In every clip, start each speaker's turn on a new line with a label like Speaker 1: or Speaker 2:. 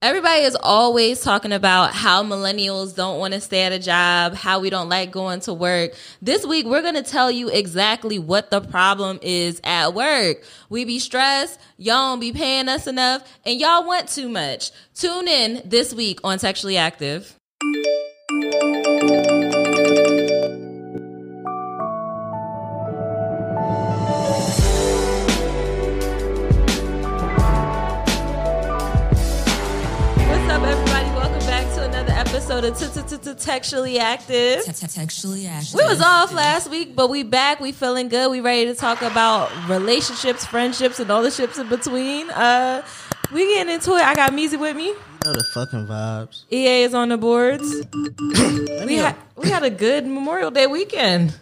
Speaker 1: Everybody is always talking about how millennials don't want to stay at a job, how we don't like going to work. This week, we're going to tell you exactly what the problem is at work. We be stressed, y'all don't be paying us enough, and y'all want too much. Tune in this week on Textually Active. Episode of Textually Active.
Speaker 2: Textually active.
Speaker 1: We was off last week, but we back. We feeling good. We ready to talk about relationships, friendships, and all the ships in between. Uh, we getting into it. I got Meezy with me.
Speaker 3: You know the fucking vibes.
Speaker 1: EA is on the boards. we had we had a good Memorial Day weekend.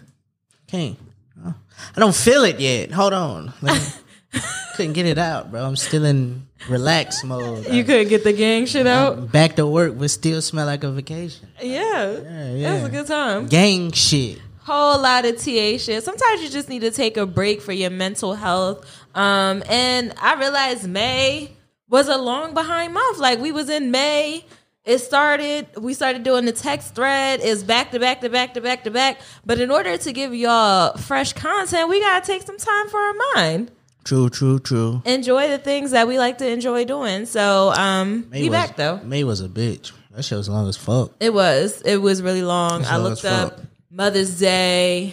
Speaker 3: Can't. I don't feel it yet. Hold on. Couldn't get it out, bro. I'm still in relax mode.
Speaker 1: You couldn't get the gang shit out.
Speaker 3: I'm back to work, but still smell like a vacation.
Speaker 1: Yeah,
Speaker 3: Yeah,
Speaker 1: that
Speaker 3: yeah.
Speaker 1: was a good time.
Speaker 3: Gang shit.
Speaker 1: whole lot of TA shit. Sometimes you just need to take a break for your mental health. Um, and I realized May was a long behind month. Like we was in May. It started, we started doing the text thread is back to back to back to back to back. But in order to give y'all fresh content, we gotta take some time for our mind.
Speaker 3: True, true, true.
Speaker 1: Enjoy the things that we like to enjoy doing. So um
Speaker 3: May
Speaker 1: we
Speaker 3: was,
Speaker 1: back though.
Speaker 3: May was a bitch. That shit was long as fuck.
Speaker 1: It was. It was really long.
Speaker 3: It's
Speaker 1: I looked up
Speaker 3: fuck.
Speaker 1: Mother's Day,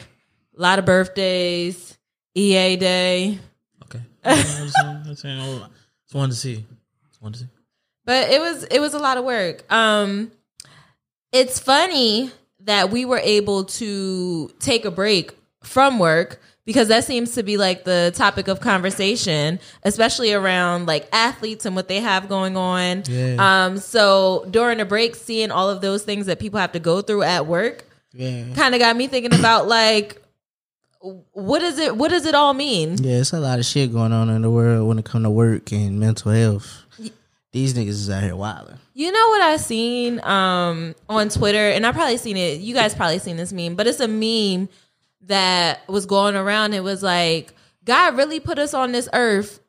Speaker 1: a lot of birthdays, EA Day.
Speaker 4: Okay. I'm saying, I'm saying, Just wanted to see. Just wanted to see.
Speaker 1: But it was it was a lot of work. Um it's funny that we were able to take a break from work because that seems to be like the topic of conversation, especially around like athletes and what they have going on.
Speaker 3: Yeah.
Speaker 1: Um so during the break seeing all of those things that people have to go through at work
Speaker 3: Yeah.
Speaker 1: kind of got me thinking about like what is it what does it all mean
Speaker 3: Yeah, it's a lot of shit going on in the world when it come to work and mental health. These niggas is out here wilding.
Speaker 1: you know what i seen um on twitter and i probably seen it you guys probably seen this meme but it's a meme that was going around it was like god really put us on this earth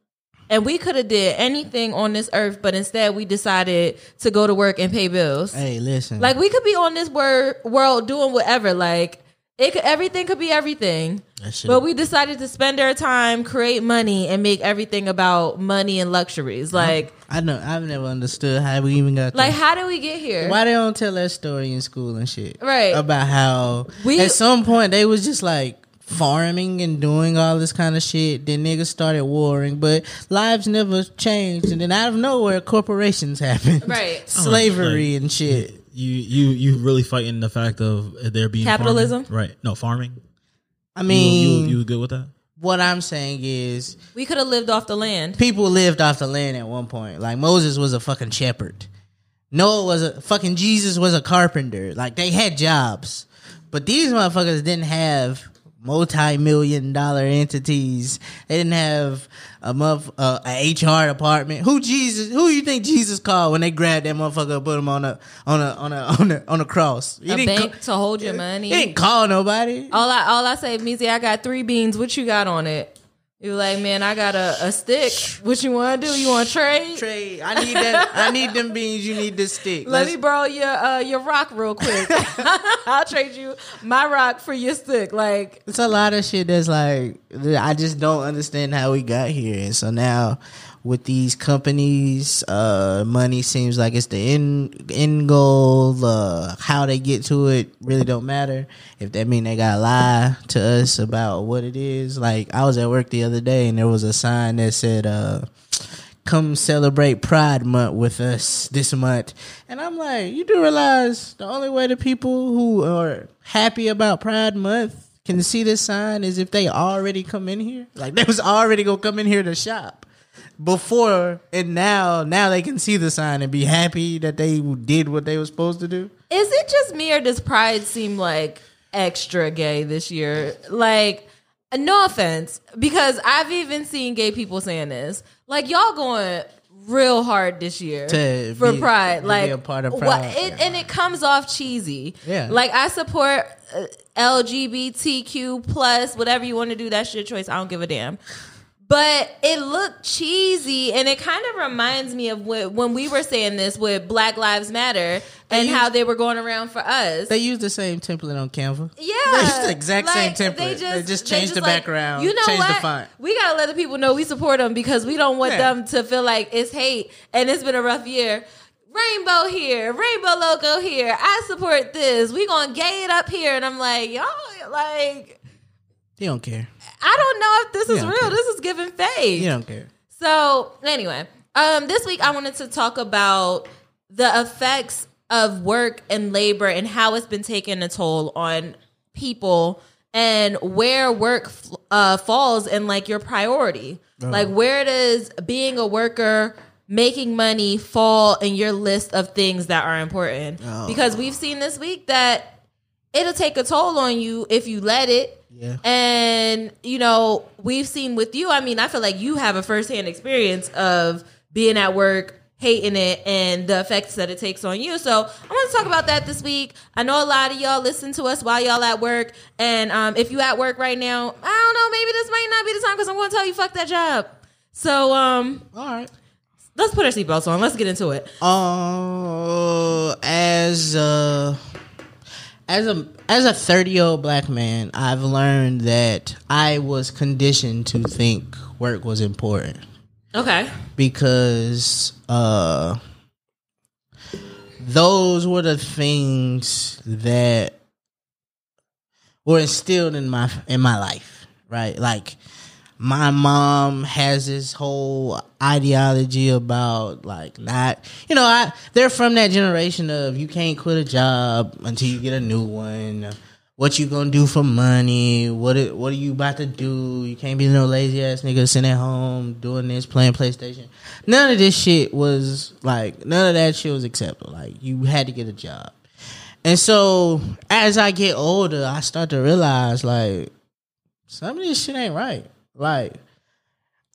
Speaker 1: and we could have did anything on this earth but instead we decided to go to work and pay bills
Speaker 3: Hey, listen.
Speaker 1: like we could be on this wor- world doing whatever like it could, everything could be everything But we decided to spend our time, create money, and make everything about money and luxuries. Uh-huh. Like,
Speaker 3: I know. I've never understood how we even got.
Speaker 1: like
Speaker 3: there.
Speaker 1: how did we get here?
Speaker 3: Why they don't tell that story in school and shit?
Speaker 1: Right.
Speaker 3: About how
Speaker 1: We-
Speaker 3: at some point they was just like farming and doing all this kind of shit. Then niggas started warring, but lives never changed. And then out of nowhere, corporations happened.
Speaker 1: Right.
Speaker 3: Slavery and shit.
Speaker 4: You you you really fighting the fact of there being
Speaker 1: Capitalism?
Speaker 4: farming? right? No farming.
Speaker 3: I
Speaker 4: You,
Speaker 3: mean,
Speaker 4: you you good with that?
Speaker 3: What I'm saying is
Speaker 1: We could have lived off the land.
Speaker 3: people lived off the land at one point. Like Moses was a fucking shepherd. Noah was a fucking Jesus was a carpenter. Like they had jobs. But these motherfuckers didn't have multi-million dollar entities. They didn't have a month uh, a HR department. Who Jesus? Who you think Jesus called when they grabbed that motherfucker and put him on a on a on a on a on a cross? He
Speaker 1: A
Speaker 3: didn't
Speaker 1: bank
Speaker 3: ca-
Speaker 1: to hold your money.
Speaker 3: he didn't call nobody.
Speaker 1: all I all I say, Meezy, I got three beans. What you got on it? You like, man, I got a, a stick. What you want to do? You want to trade?
Speaker 3: Trade. I need that. I need them beans. You need this stick.
Speaker 1: Let
Speaker 3: Let's-
Speaker 1: me borrow your uh, your rock real quick. I'll trade you my rock for your stick. Like,
Speaker 3: It's a lot of shit that's like I just don't understand how we got here, and so now with these companies, uh, money seems like it's the end end goal. Uh, how they get to it really don't matter. If that mean they gotta lie to us about what it is, like I was at work the other day and there was a sign that said, uh, "Come celebrate Pride Month with us this month," and I'm like, you do realize the only way the people who are happy about Pride Month can see this sign is if they already come in here. Like they was already gonna come in here to shop before and now now they can see the sign and be happy that they did what they were supposed to do.
Speaker 1: Is it just me or does Pride seem like extra gay this year? Like, no offense, because I've even seen gay people saying this. Like, y'all going real hard this year
Speaker 3: To
Speaker 1: for
Speaker 3: be-
Speaker 1: Pride. Like,
Speaker 3: a part of
Speaker 1: what-
Speaker 3: Pride,
Speaker 1: it, and it comes off cheesy.
Speaker 3: Yeah.
Speaker 1: Like, I support uh, LGBTQ plus whatever you want to do. That's your choice. I don't give a damn. But it looked cheesy and it kind of reminds me of what, when we were saying this with Black Lives Matter and
Speaker 3: use-
Speaker 1: how they were going around for us.
Speaker 3: They use the same template on Canva.
Speaker 1: Yeah,
Speaker 3: They use the exact same template. They just change the background,
Speaker 1: You know
Speaker 3: change the
Speaker 1: what?
Speaker 3: font.
Speaker 1: We gotta let the people know we support them because we don't want
Speaker 3: Yeah.
Speaker 1: them to feel like it's hate and it's been a rough year. Rainbow here, rainbow logo here. I support this. We gonna gay it up here, and I'm like, y'all, like,
Speaker 3: You don't care.
Speaker 1: I don't know if this is real.
Speaker 3: okay.
Speaker 1: This is giving fake.
Speaker 3: You don't care.
Speaker 1: So anyway, um, this week I wanted to talk about the effects of work and labor and how it's been taking a toll on people and where work uh, falls in like your priority. Like where does being a worker, making money fall in your list of things that are important? Because we've seen this week that it'll take a toll on you if you let it.
Speaker 3: Yeah.
Speaker 1: And, you know, we've seen with you, I mean, I feel like you have a firsthand experience of being at work, hating it, and the effects that it takes on you. So I want to talk about that this week. I know a lot of y'all listen to us while y'all at work. And um, if you at work right now, I don't know, maybe this might not be the time because I'm going to tell you, fuck that job. So um,
Speaker 3: All right.
Speaker 1: let's put our seatbelts on. Let's get into it.
Speaker 3: Uh, as a as a as a thirty year old black man, I've learned that I was conditioned to think work was important
Speaker 1: Okay.
Speaker 3: because uh those were the things that were instilled in my in my life, right? Like my mom has this whole ideology about like not you know I they're from that generation of you can't quit a job until you get a new one. What you gonna do for money? What what are you about to do? You can't be no lazy ass nigga sitting at home doing this, playing PlayStation. None of this shit was like none of that shit was acceptable. Like you had to get a job. And so as I get older, I start to realize like some of this shit ain't right. Like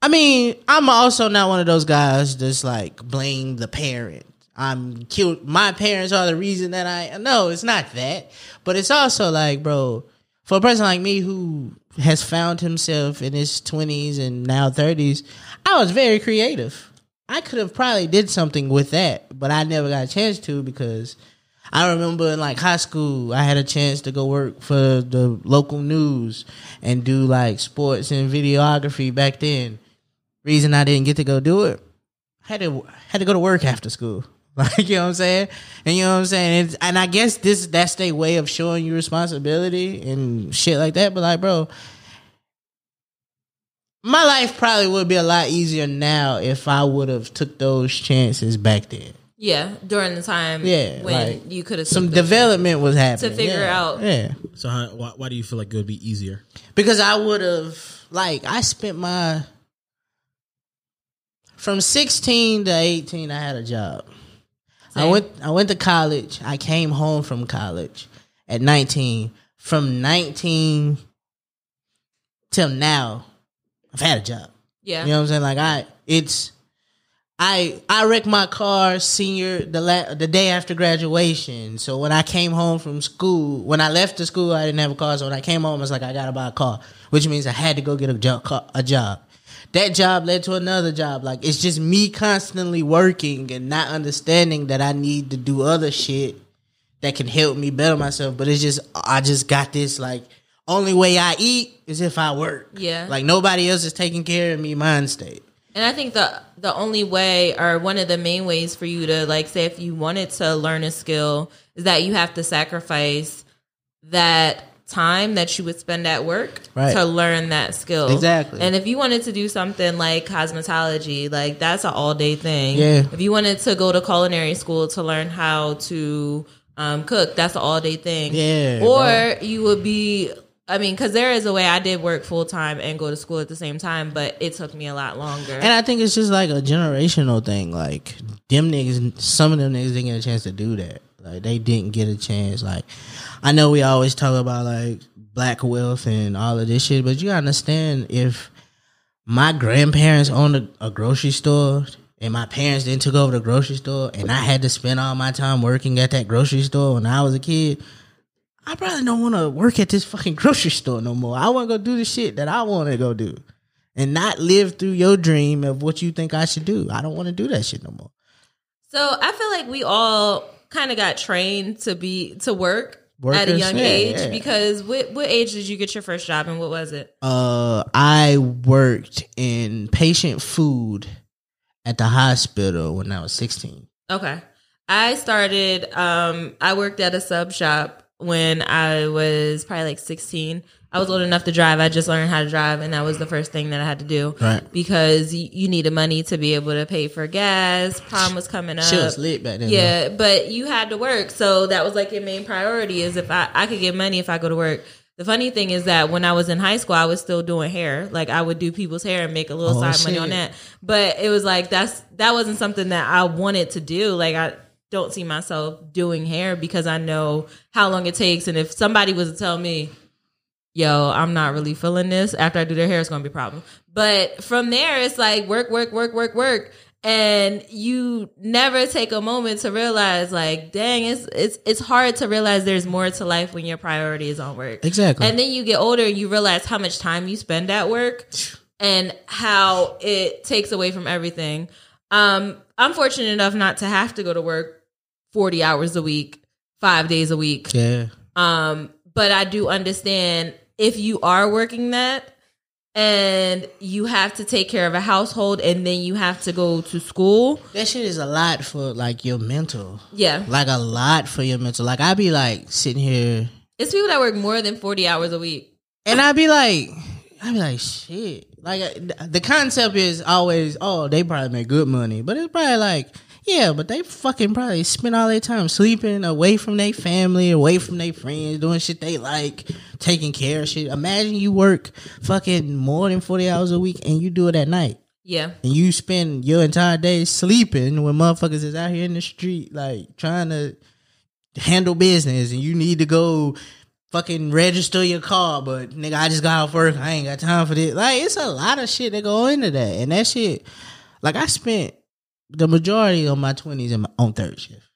Speaker 3: I mean, I'm also not one of those guys that's like blame the parent. I'm cute. My parents are the reason that I no, it's not that. But it's also like, bro, for a person like me who has found himself in his 20s and now 30s, I was very creative. I could have probably did something with that, but I never got a chance to because I remember in like high school, I had a chance to go work for the local news and do like sports and videography back then. Reason I didn't get to go do it, I had to had to go to work after school. Like you know what I'm saying, and you know what I'm saying, it's, and I guess this that's their way of showing you responsibility and shit like that. But like, bro, my life probably would be a lot easier now if I would have took those chances back then.
Speaker 1: Yeah, during the time
Speaker 3: Yeah,
Speaker 1: when
Speaker 3: like,
Speaker 1: you could have
Speaker 3: Some development was happening to
Speaker 1: figure
Speaker 3: yeah,
Speaker 1: out-
Speaker 3: Yeah,
Speaker 4: So how, why, why do you feel like it would be easier?
Speaker 3: because I would have like I spent my from 16 to 18 I had a job. I went I went to college. I came home from college at 19. From 19 till now I've had a job.
Speaker 1: Yeah.
Speaker 3: You know what I'm saying? Like I it's I I wrecked my car senior the la- the day after graduation. So when I came home from school, when I left the school, I didn't have a car. So when I came home, I was like, I gotta buy a car, which means I had to go get a job. A job. That job led to another job. Like it's just me constantly working and not understanding that I need to do other shit that can help me better myself. But it's just I just got this like only way I eat is if I work.
Speaker 1: Yeah.
Speaker 3: Like nobody else is taking care of me mind state.
Speaker 1: And I think the the only way or one of the main ways for you to like say if you wanted to learn a skill is that you have to sacrifice that time that you would spend at work
Speaker 3: Right.
Speaker 1: to learn that skill.
Speaker 3: Exactly.
Speaker 1: And if you wanted to do something like cosmetology, like that's an all day thing.
Speaker 3: Yeah.
Speaker 1: If you wanted to go to culinary school to learn how to um, cook, that's an all day thing.
Speaker 3: Yeah,
Speaker 1: Or you would be I mean, because there is a way I did work full time and go to school at the same time, but it took me a lot longer.
Speaker 3: And I think it's just like a generational thing. Like them niggas, some of them niggas didn't get a chance to do that. Like they didn't get a chance. Like I know we always talk about like black wealth and all of this shit, but you gotta understand if my grandparents owned a, a grocery store and my parents then took over the grocery store and I had to spend all my time working at that grocery store when I was a kid. I probably don't want to work at this fucking grocery store no more. I want to go do the shit that I want to go do. and not live through your dream of what you think I should do. I don't want to do that shit no more.
Speaker 1: So I feel like we all kind of got trained to be to work at a young
Speaker 3: yeah,
Speaker 1: age
Speaker 3: yeah.
Speaker 1: because what what age did you get your first job and what was it?
Speaker 3: Uh, I worked in patient food at the hospital when I was 16.
Speaker 1: Okay. I started um I worked at a sub shop when I was probably like 16. I was old enough to drive. I just learned how to drive and that was the first thing that I had to do.
Speaker 3: Right.
Speaker 1: Because you, you needed money to be able to pay for gas. Prom was coming up.
Speaker 3: Shit was lit back then. though.
Speaker 1: Yeah, but you had to work, so that was like your main priority. Is if I I could get money if I go to work. The funny thing is that when I was in high school, I was still doing hair. Like I would do people's hair and make a little
Speaker 3: Oh,
Speaker 1: side money on that. But it was like that's that wasn't something that I wanted to do. Like I don't see myself doing hair because I know how long it takes, and if somebody was to tell me, yo, I'm not really feeling this. After I do their hair, it's gonna be a problem. But from there, it's like work, work, work, work, work. And you never take a moment to realize, like, dang, it's it's it's hard to realize there's more to life when your priority is on work.
Speaker 3: Exactly.
Speaker 1: And then you get older and you realize how much time you spend at work and how it takes away from everything. Um, I'm fortunate enough not to have to go to work 40 hours a week, five days a week.
Speaker 3: yeah.
Speaker 1: Um, but I do understand if you are working that and you have to take care of a household and then you have to go to school.
Speaker 3: That shit is a lot for like your mental.
Speaker 1: Yeah.
Speaker 3: Like a lot for your mental. Like I'd be like sitting here
Speaker 1: It's people that work more than 40 hours a week.
Speaker 3: and I'd be like, I'd be like, shit. Like uh, the concept is always, oh, they probably make good money, but it's probably like, yeah, but they fucking probably spend all their time sleeping away from their family, away from their friends, doing shit they like, taking care of shit. Imagine you work fucking more than forty hours a week and you do it at night.
Speaker 1: Yeah.
Speaker 3: and you spend your entire day sleeping when motherfuckers is out here in the street like trying to handle business and you need to go fucking register your car but nigga I just got off work I ain't got time for this like it's a lot of shit that go into that and that shit like I spent the majority of my 20s in my, on third shift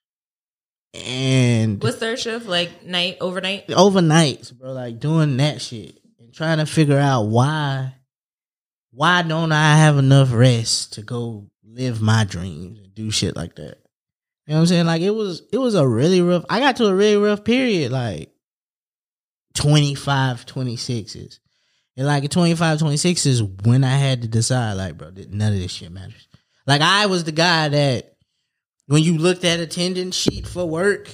Speaker 3: and
Speaker 1: What's third shift? Like night, overnight?
Speaker 3: overnights, bro, like doing that shit and trying to figure out why why don't I have enough rest to go live my dreams and do shit like that. You know what I'm saying? Like it was it was a really rough I got to a really rough period like 25 26s. And like at 25 26 is when I had to decide like bro, none of this shit matters. Like I was the guy that when you looked at attendance sheet for work,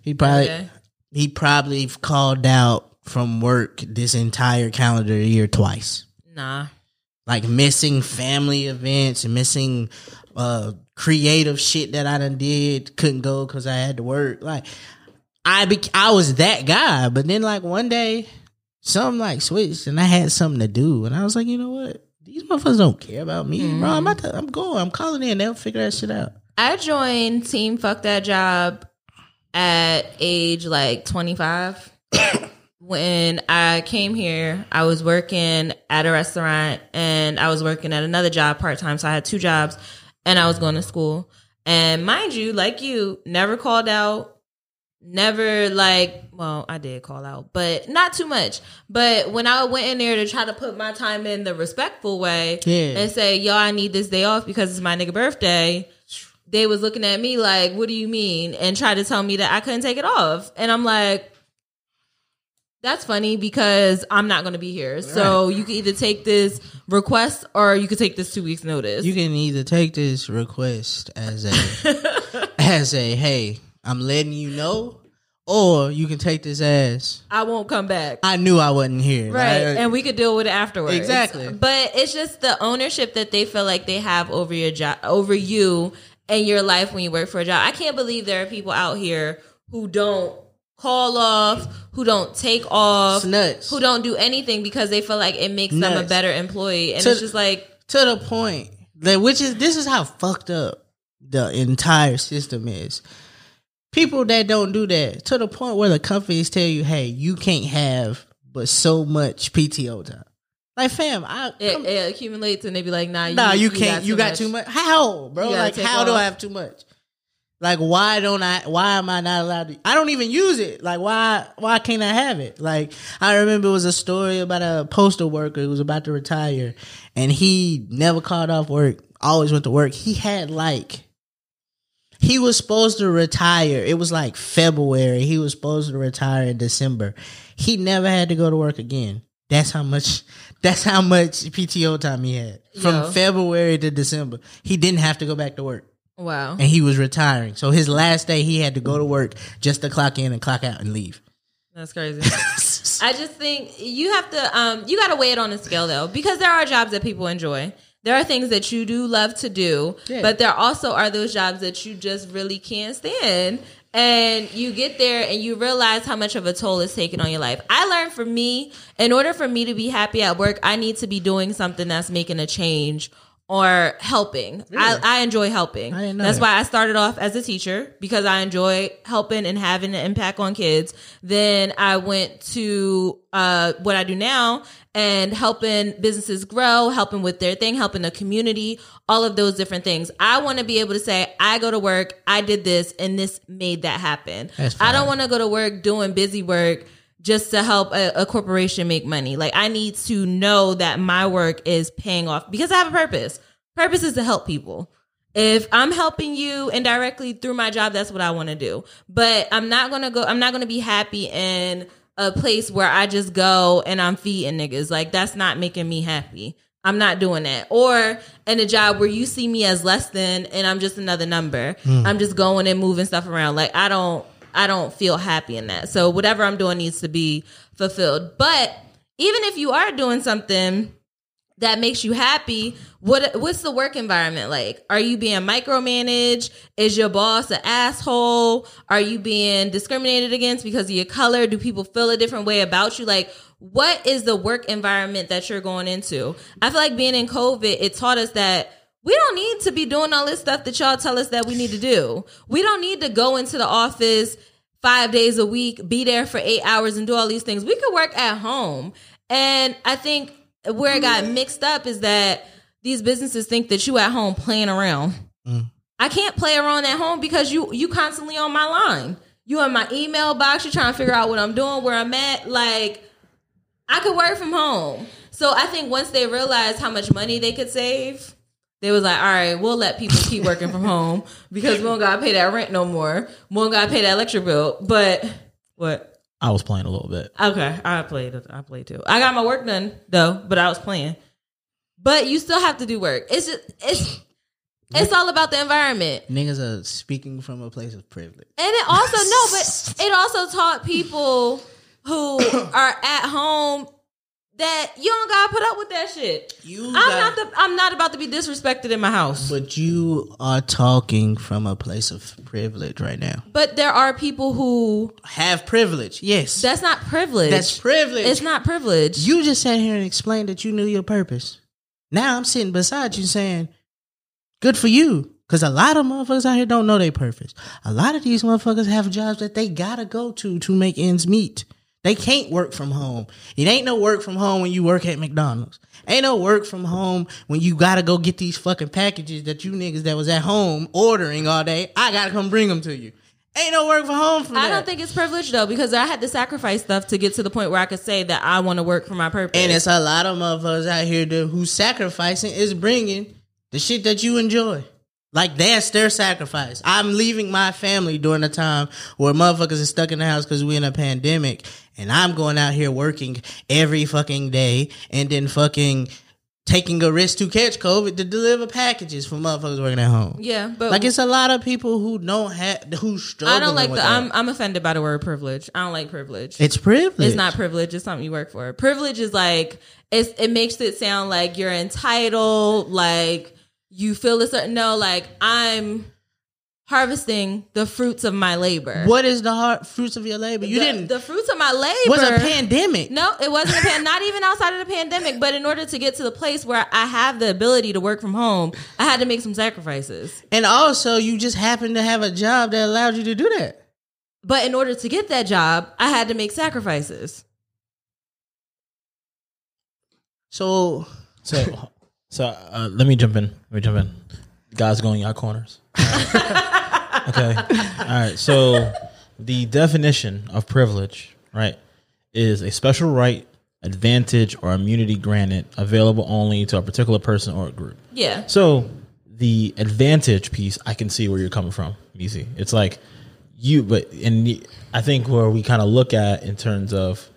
Speaker 3: he probably
Speaker 1: Okay.
Speaker 3: he probably called out from work this entire calendar year twice.
Speaker 1: Nah.
Speaker 3: Like missing family events and missing uh creative shit that I done did, couldn't go because I had to work. Like I be I was that guy, but then like one day something like switched and I had something to do and I was like, you know what? These motherfuckers don't care about me, bro. I'm mm-hmm. about to, I'm going. I'm calling in. They'll figure that shit out.
Speaker 1: I joined Team Fuck That Job at age like 25. when I came here, I was working at a restaurant and I was working at another job part time. So I had two jobs and I was going to school. And mind you, like you, never called out, never like, well, I did call out, but not too much. But when I went in there to try to put my time in the respectful way
Speaker 3: Yeah.
Speaker 1: and say, yo, I need this day off because it's my nigga birthday, they was looking at me like, what do you mean? And tried to tell me that I couldn't take it off. And I'm like, that's funny because I'm not going to be here. So you can either take this request or you could take this two weeks notice.
Speaker 3: You can either take this request as a as a hey, I'm letting you know, or you can take this ass.
Speaker 1: I won't come back.
Speaker 3: I knew I wasn't here.
Speaker 1: Right.
Speaker 3: Like,
Speaker 1: and we could deal with it afterwards.
Speaker 3: Exactly.
Speaker 1: But it's just the ownership that they feel like they have over your job, over you and your life when you work for a job. I can't believe there are people out here who don't call off, who don't take off,
Speaker 3: nuts.
Speaker 1: who don't do anything because they feel like it makes them a better employee. And
Speaker 3: To-
Speaker 1: it's just like,
Speaker 3: to the point that which is this is how fucked up the entire system is. People that don't do that to the point where the companies tell you, "Hey, you can't have but so much PTO time." Like, fam, I
Speaker 1: it,
Speaker 3: come-
Speaker 1: it accumulates and they be like, nah, you,
Speaker 3: nah, you can't. you got
Speaker 1: much.
Speaker 3: too much. How, bro? Like, how do. I have too much? Like, why don't I? Why am I not allowed to? I don't even use it. Like, why? Why can't I have it? Like, I remember it was a story about a postal worker who was about to retire, and he never called off work. Always went to work. He had like, he was supposed to retire. It was like February. He was supposed to retire in December. He never had to go to work again. That's how much. That's how much PTO time he had from
Speaker 1: Yo.
Speaker 3: February to December. He didn't have to go back to work
Speaker 1: Wow.
Speaker 3: and he was retiring. So his last day, he had to go to work just to clock in and clock out and leave.
Speaker 1: That's crazy. I just think you have to um you got to weigh it on a scale though because there are jobs that people enjoy. There are things that you do love to do,
Speaker 3: Yeah.
Speaker 1: but there also are those jobs that you just really can't stand. And you get there and you realize how much of a toll it's taking on your life. I learned for me, in order for me to be happy at work, I need to be doing something that's making a change or helping. I, I enjoy helping.
Speaker 3: I
Speaker 1: That's
Speaker 3: that.
Speaker 1: why I started off as a teacher because I enjoy helping and having an impact on kids. Then I went to uh, what I do now and helping businesses grow, helping with their thing, helping the community, all of those different things. I want to be able to say, I go to work, I did this, and this made that happen. I don't want to go to work doing busy work just to help a, a corporation make money. Like I need to know that my work is paying off because I have a purpose. Purpose is to help people. If I'm helping you indirectly through my job, that's what I want to do. But I'm not gonna go. I'm not gonna be happy in a place where I just go and I'm feeding niggas. Like that's not making me happy. I'm not doing that. Or in a job where you see me as less than and I'm just another number. Hmm. I'm just going and moving stuff around. Like I don't I don't feel happy in that. So whatever I'm doing needs to be fulfilled. But even if you are doing something that makes you happy, what what's the work environment like? Are you being micromanaged? Is your boss an asshole? Are you being discriminated against because of your color? Do people feel a different way about you? Like what is the work environment that you're going into? I feel like being in COVID, it taught us that we don't need to be doing all this stuff that y'all tell us that we need to do. We don't need to go into the office five days a week, be there for eight hours and do all these things. We could work at home. And I think where it got mixed up is that these businesses think that you at home playing around. Mm. I can't play around at home because you you constantly on my line. You in my email box, you're trying to figure out what I'm doing, where I'm at. Like I could work from home. So I think once they realized how much money they could save, they was like, all right, we'll let people keep working from home because we don't gotta pay that rent no more. We don't gotta pay that electric bill. But what?
Speaker 4: I was playing a little bit.
Speaker 1: Okay, I played. it. I played too. I got my work done though, but I was playing. But you still have to do work. It's just it's it's all about the environment.
Speaker 3: Niggas are speaking from a place of privilege.
Speaker 1: And it also no, but it also taught people who are at home that you don't gotta put up with that shit.
Speaker 3: You
Speaker 1: I'm
Speaker 3: got-
Speaker 1: not the, I'm not about to be disrespected in my house.
Speaker 3: But you are talking from a place of privilege right now.
Speaker 1: But there are people who
Speaker 3: Have privilege, yes.
Speaker 1: that's not privilege.
Speaker 3: That's privilege.
Speaker 1: It's not privilege.
Speaker 3: You just sat here and explained that you knew your purpose. Now I'm sitting beside you saying, good for you. Because a lot of motherfuckers out here don't know their purpose. A lot of these motherfuckers have jobs that they gotta go to to make ends meet. They can't work from home. It ain't no work from home when you work at McDonald's. Ain't no work from home when you gotta go get these fucking packages that you niggas that was at home ordering all day. I gotta come bring them to you. Ain't no work from home from
Speaker 1: I
Speaker 3: that.
Speaker 1: don't think it's privilege though, because I had to sacrifice stuff to get to the point where I could say that I want to work for my purpose.
Speaker 3: And it's a lot of motherfuckers out here that, who sacrificing is bringing the shit that you enjoy. Like that's their sacrifice. I'm leaving my family during a time where motherfuckers are stuck in the house because we're in a pandemic, and I'm going out here working every fucking day, and then fucking taking a risk to catch COVID to deliver packages for motherfuckers working at home.
Speaker 1: yeah, but
Speaker 3: Like it's a lot of people who don't have who struggle.
Speaker 1: I don't like the.
Speaker 3: that.
Speaker 1: I'm I'm offended by the word privilege. I don't like privilege.
Speaker 3: it's privilege.
Speaker 1: It's not privilege. It's something you work for. Privilege is like it's, it makes it sound like you're entitled, like you feel a certain. No, like I'm harvesting the fruits of my labor.
Speaker 3: What is the hard fruits of your labor? You
Speaker 1: the,
Speaker 3: didn't.
Speaker 1: The fruits of my labor
Speaker 3: was a pandemic.
Speaker 1: No, it wasn't a pan. Not even outside of the pandemic. But in order to get to the place where I have the ability to work from home, I had to make some sacrifices.
Speaker 3: And also, you just happen to have a job that allowed you to do that.
Speaker 1: But in order to get that job, I had to make sacrifices.
Speaker 3: So,
Speaker 4: So, so uh, let me jump in. Let me jump in. Guys, going in your corners. Okay. All right. So the definition of privilege, right, is a special right, advantage, or immunity granted available only to a particular person or a group.
Speaker 1: Yeah.
Speaker 4: So the advantage piece, I can see where you're coming from, Meezy. It's like you, but and I think where we kind of look at in terms of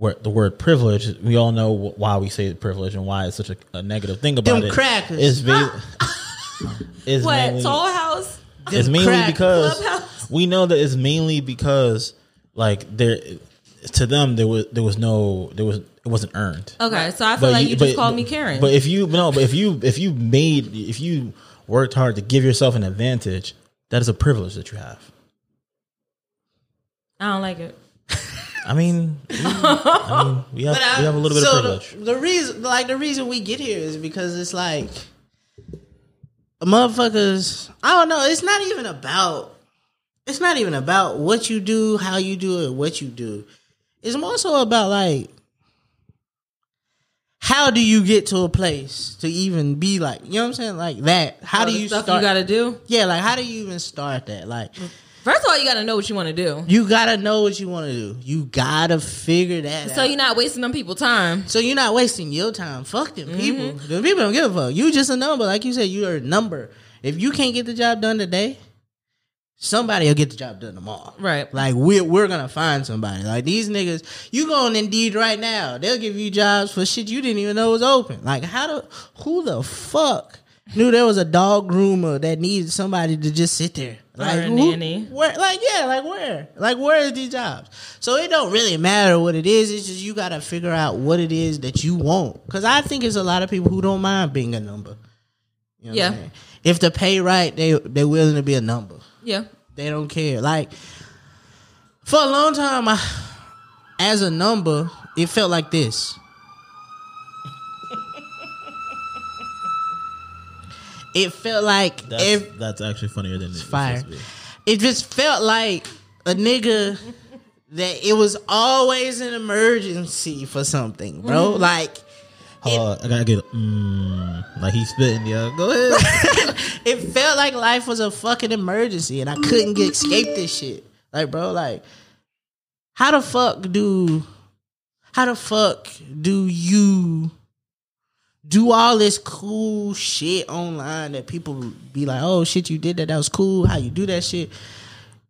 Speaker 4: the word privilege, we all know why we say privilege and why it's such a, a negative thing about
Speaker 3: Them
Speaker 4: it.
Speaker 3: crackers.
Speaker 4: Is va- is
Speaker 1: What?
Speaker 4: mainly-
Speaker 1: Toll House?
Speaker 4: it's
Speaker 3: Them
Speaker 4: mainly because
Speaker 1: Clubhouse.
Speaker 4: we know that it's mainly because like there to them there was there was no there was it wasn't earned.
Speaker 1: Okay, so I feel like you, just called me Karen.
Speaker 4: But if you no, but if you if you made if you worked hard to give yourself an advantage, that is a privilege that you have.
Speaker 1: I don't like it.
Speaker 4: I mean, we, I mean, we have
Speaker 3: I-
Speaker 4: we have a little bit
Speaker 3: so
Speaker 4: of privilege.
Speaker 3: The, the reason, like the reason we get here, is because it's like motherfuckers. I don't know. It's not even about. It's not even about what you do, how you do it, what you do. It's more so about like how do you get to a place to even be like you know what I'm saying like that. How
Speaker 1: All
Speaker 3: do
Speaker 1: the
Speaker 3: you
Speaker 1: stuff
Speaker 3: start?
Speaker 1: you got to do?
Speaker 3: yeah, like how do you even start that? Like mm.
Speaker 1: First of all, you got to know what you want to do,
Speaker 3: you gotta know what you want to do. You gotta figure that out.
Speaker 1: so
Speaker 3: out.
Speaker 1: you're not wasting them people time.
Speaker 3: So you're not wasting your time. Fuck them people.
Speaker 1: Mm-hmm.
Speaker 3: The people don't give a fuck. You just a number, like you said. You're a number. If you can't get the job done today, somebody will get the job done tomorrow.
Speaker 1: Right.
Speaker 3: Like we're we're gonna find somebody. Like these niggas, you go on Indeed right now. They'll give you jobs for shit you didn't even know was open. Like how the who the fuck knew there was a dog groomer that needed somebody to just sit there. Like who-
Speaker 1: nanny.
Speaker 3: Where? Like yeah. Like where? Like where is these jobs? So it don't really matter what it is. It's just you gotta figure out what it is that you want. Because I think it's a lot of people who don't mind being a number. You know what
Speaker 1: Yeah.
Speaker 3: I'm saying? If the pay right, they they're willing to be a number.
Speaker 1: Yeah.
Speaker 3: They don't care. Like for a long time, I, as a number, it felt like this. It felt like
Speaker 4: That's,
Speaker 3: ev-
Speaker 4: that's actually funnier than it's
Speaker 3: fire.
Speaker 4: supposed to be.
Speaker 3: it just felt like a nigga that it was always an emergency for something, bro. Like
Speaker 4: Hold on, I gotta get mm, like he's spitting. Yeah, go ahead.
Speaker 3: it felt like life was a fucking emergency and I couldn't get escape this shit. Like, bro, like, how the fuck do how the fuck do you do all this cool shit online that people be like, oh shit, you did that, that was cool, how you do that shit.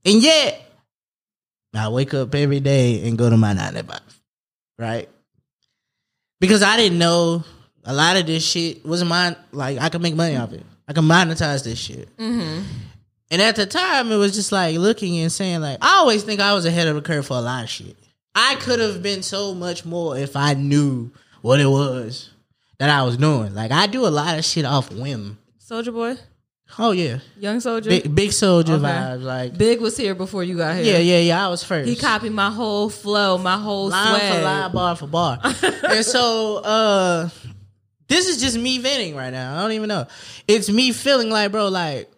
Speaker 3: And yet I wake up every day and go to my nine to five. Right? Because I didn't know a lot of this shit wasn't mine. Like I could make money off it. I could monetize this shit. Mm-hmm. And at the time, it was just like looking and saying like, I always think I was ahead of the curve for a lot of shit. I could have been so much more if I knew what it was that I was doing. Like I do a lot of shit off whim.
Speaker 1: Soldier Boy,
Speaker 3: Oh yeah,
Speaker 1: Young Soldier.
Speaker 3: big big soldier
Speaker 1: Okay.
Speaker 3: vibes. Like
Speaker 1: Big was here before you got here.
Speaker 3: yeah, yeah, yeah. I was first.
Speaker 1: He copied my whole flow, my whole
Speaker 3: line
Speaker 1: swag.
Speaker 3: for line, bar for bar. and so uh this is just me venting right now. I don't even know. It's me feeling like, bro, like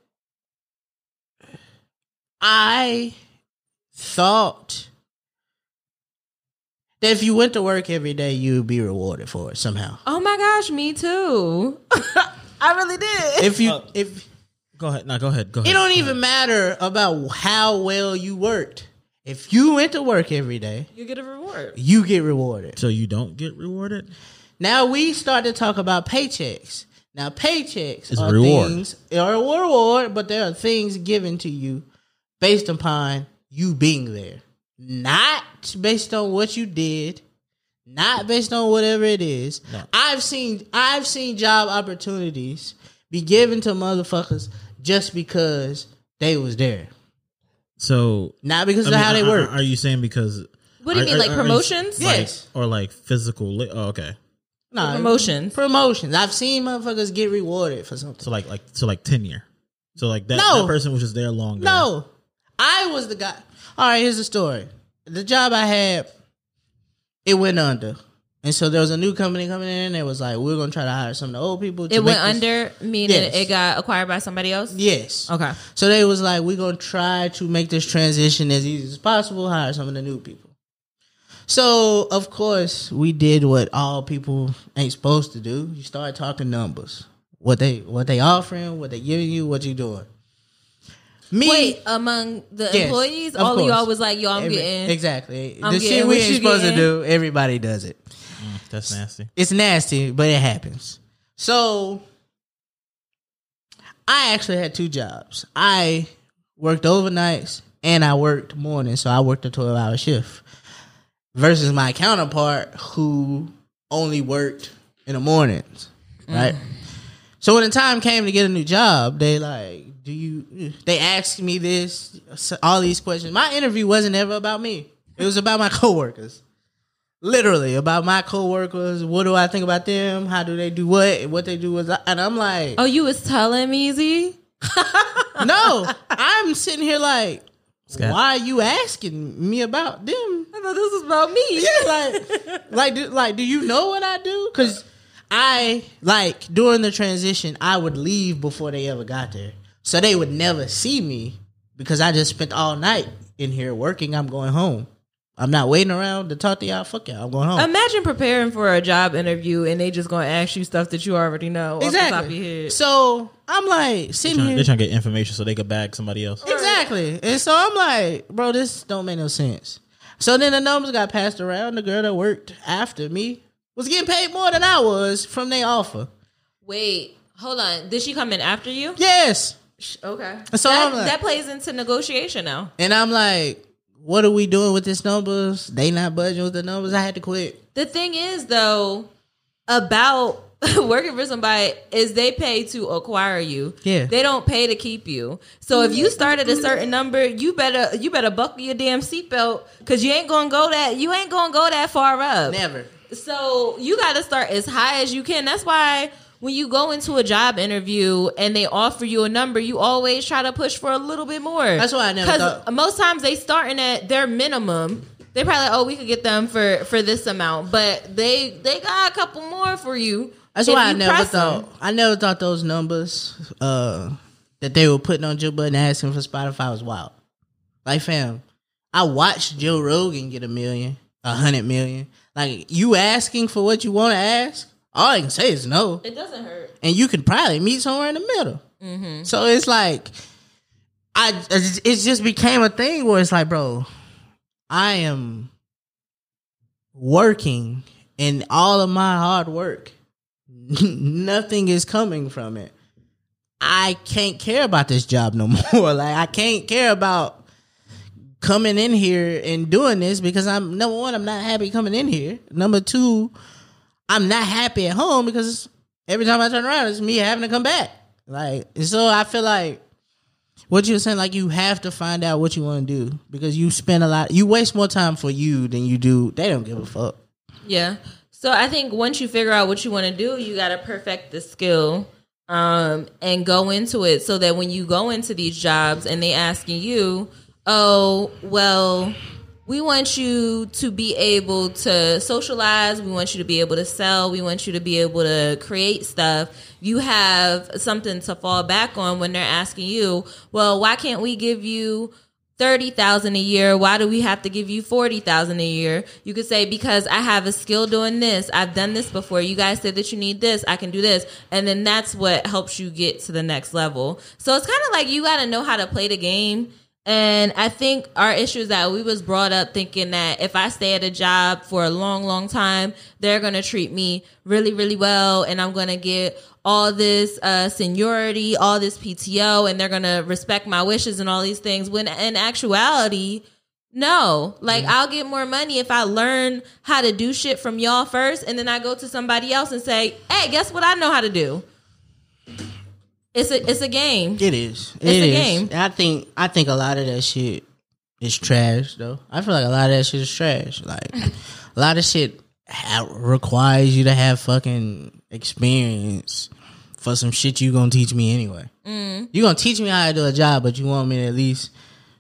Speaker 3: I thought that if you went to work every day, you would be rewarded for it somehow.
Speaker 1: Oh my gosh, me too. I really did.
Speaker 3: If you
Speaker 4: Uh,
Speaker 3: if
Speaker 4: go ahead. No, go ahead. Go ahead.
Speaker 3: it don't even matter about how well you worked. If you went to work every day,
Speaker 1: you get a reward.
Speaker 3: you get rewarded.
Speaker 4: So you don't get rewarded.
Speaker 3: Now we start to talk about paychecks. Now paychecks
Speaker 4: It's a
Speaker 3: are
Speaker 4: reward.
Speaker 3: things are a reward, but there are things given to you based upon you being there, not based on what you did, not based on whatever it is.
Speaker 4: No.
Speaker 3: I've seen I've seen job opportunities be given to motherfuckers just because they was there,
Speaker 4: So
Speaker 3: not because
Speaker 4: I
Speaker 3: of
Speaker 4: mean,
Speaker 3: how they
Speaker 4: are-
Speaker 3: work.
Speaker 4: Are, are you saying because?
Speaker 1: What do you
Speaker 4: are-
Speaker 1: mean, like
Speaker 4: are- are-
Speaker 1: promotions?
Speaker 3: Yeah.
Speaker 4: like-
Speaker 3: Yes.
Speaker 4: or like physical. Li- oh, okay.
Speaker 3: no,
Speaker 1: promotions.
Speaker 3: promotions. I've seen motherfuckers get rewarded for something.
Speaker 4: So like like so like tenure. So like that,
Speaker 3: No.
Speaker 4: that person was just there longer.
Speaker 3: No, I was the guy. All right, here's the story. The job I had, it went under, and so there was a new company coming in. It was like we're gonna try to hire some of the old people. To
Speaker 1: It went under, meaning
Speaker 3: Yes.
Speaker 1: it got acquired by somebody else.
Speaker 3: Yes.
Speaker 1: Okay.
Speaker 3: So they was like, we're gonna try to make this transition as easy as possible. Hire some of the new people. So of course we did what all people ain't supposed to do. You start talking numbers. What they what they offering, what they giving you, what you doing. Me,
Speaker 1: Wait, among the
Speaker 3: Yes,
Speaker 1: employees,
Speaker 3: of
Speaker 1: all of y'all was like, "Yo, I'm
Speaker 3: every-
Speaker 1: getting."
Speaker 3: exactly
Speaker 1: I'm
Speaker 3: the
Speaker 1: getting
Speaker 3: shit
Speaker 1: what
Speaker 3: we
Speaker 1: you
Speaker 3: ain't supposed to do. Everybody does it.
Speaker 4: Mm, that's nasty.
Speaker 3: It's nasty, but it happens. So I actually had two jobs. I worked overnights and I worked mornings, so I worked a twelve hour shift. Versus my counterpart who only worked in the mornings. Right? Mm. So when the time came to get a new job, they like, do you they asked me this, all these questions. My interview wasn't ever about me. It was about my coworkers literally about my coworkers. What do I think about them? How do they do what? What they do is, and I'm like,
Speaker 1: oh, you was telling me, Z?
Speaker 3: no, I'm sitting here like,
Speaker 4: Scott.
Speaker 3: why are you asking me about them?
Speaker 1: I thought this was about me.
Speaker 3: Yeah, like, like, do, like, do you know what I do? Because I like during the transition, I would leave before they ever got there, so they would never see me because I just spent all night in here working. I'm going home. I'm not waiting around to talk to y'all. Fuck y'all. I'm going home.
Speaker 1: Imagine preparing for a job interview and they just gonna ask you stuff that you already know off the top of
Speaker 3: Exactly.
Speaker 1: your head.
Speaker 3: So I'm like
Speaker 4: They're
Speaker 3: sitting
Speaker 4: trying,
Speaker 3: here.
Speaker 4: they're trying to get information so they could bag somebody else.
Speaker 3: Exactly. And so I'm like, bro, this don't make no sense. So then the numbers got passed around. The girl that worked after me was getting paid more than I was from their offer.
Speaker 1: Wait, hold on. Did she come in after you?
Speaker 3: Yes.
Speaker 1: Okay.
Speaker 3: So
Speaker 1: that,
Speaker 3: like-
Speaker 1: that plays into negotiation now.
Speaker 3: And I'm like, what are we doing with this numbers? They not budging with the numbers. I had to quit.
Speaker 1: The thing is, though, about working for somebody is they pay to acquire you.
Speaker 3: Yeah.
Speaker 1: They don't pay to keep you. So if you start at a certain number, you better you better buckle your damn seatbelt because you ain't gonna go that you ain't gonna go that far up.
Speaker 3: Never.
Speaker 1: So you got to start as high as you can. That's why when you go into a job interview and they offer you a number, you always try to push for a little bit more.
Speaker 3: That's why I never because
Speaker 1: most times they starting at their minimum. They probably like, oh, we could get them for for this amount, but they they got a couple more for you.
Speaker 3: That's why I never thought
Speaker 1: them.
Speaker 3: I never thought those numbers uh that they were putting on Joe Budden asking for Spotify was wild. Like fam, I watched Joe Rogan get a million, a hundred million. Like you asking for what you want to ask, all I can say is no,
Speaker 1: It doesn't hurt.
Speaker 3: and you could probably meet somewhere in the middle.
Speaker 1: Mm-hmm.
Speaker 3: So it's like, I it just became a thing where it's like, bro, I am working, and all of my hard work, nothing is coming from it. I can't care about this job no more. Like I can't care about coming in here and doing this because I'm number one, I'm not happy coming in here. Number two, I'm not happy at home because every time I turn around, it's me having to come back. Like, so I feel like what you were saying, like you have to find out what you want to do because you spend a lot, you waste more time for you than you do. They don't give a fuck.
Speaker 1: Yeah. So I think once you figure out what you want to do, you got to perfect the skill um, and go into it so that when you go into these jobs and they asking you, oh, well, we want you to be able to socialize. We want you to be able to sell. We want you to be able to create stuff. You have something to fall back on when they're asking you, well, why can't we give you thirty thousand a year. Why do we have to give you forty thousand a year? You could say because I have a skill doing this. I've done this before. You guys said that you need this. I can do this, and then that's what helps you get to the next level. So it's kind of like you got to know how to play the game. And I think our issue is that we was brought up thinking that if I stay at a job for a long, long time, they're gonna treat me really, really well, and I'm gonna get all this uh, seniority, all this PTO, and they're gonna respect my wishes and all these things. When in actuality, no. Like I'll get more money if I learn how to do shit from y'all first, and then I go to somebody else and say, "Hey, guess what? I know how to do." It's a it's a game.
Speaker 3: It is.
Speaker 1: It's a game.
Speaker 3: I think. I think a lot of that shit is trash, though. I feel like a lot of that shit is trash. Like a lot of shit ha- requires you to have fucking experience for some shit you gonna teach me anyway.
Speaker 1: Mm.
Speaker 3: You gonna teach me how to do a job, but you want me to at least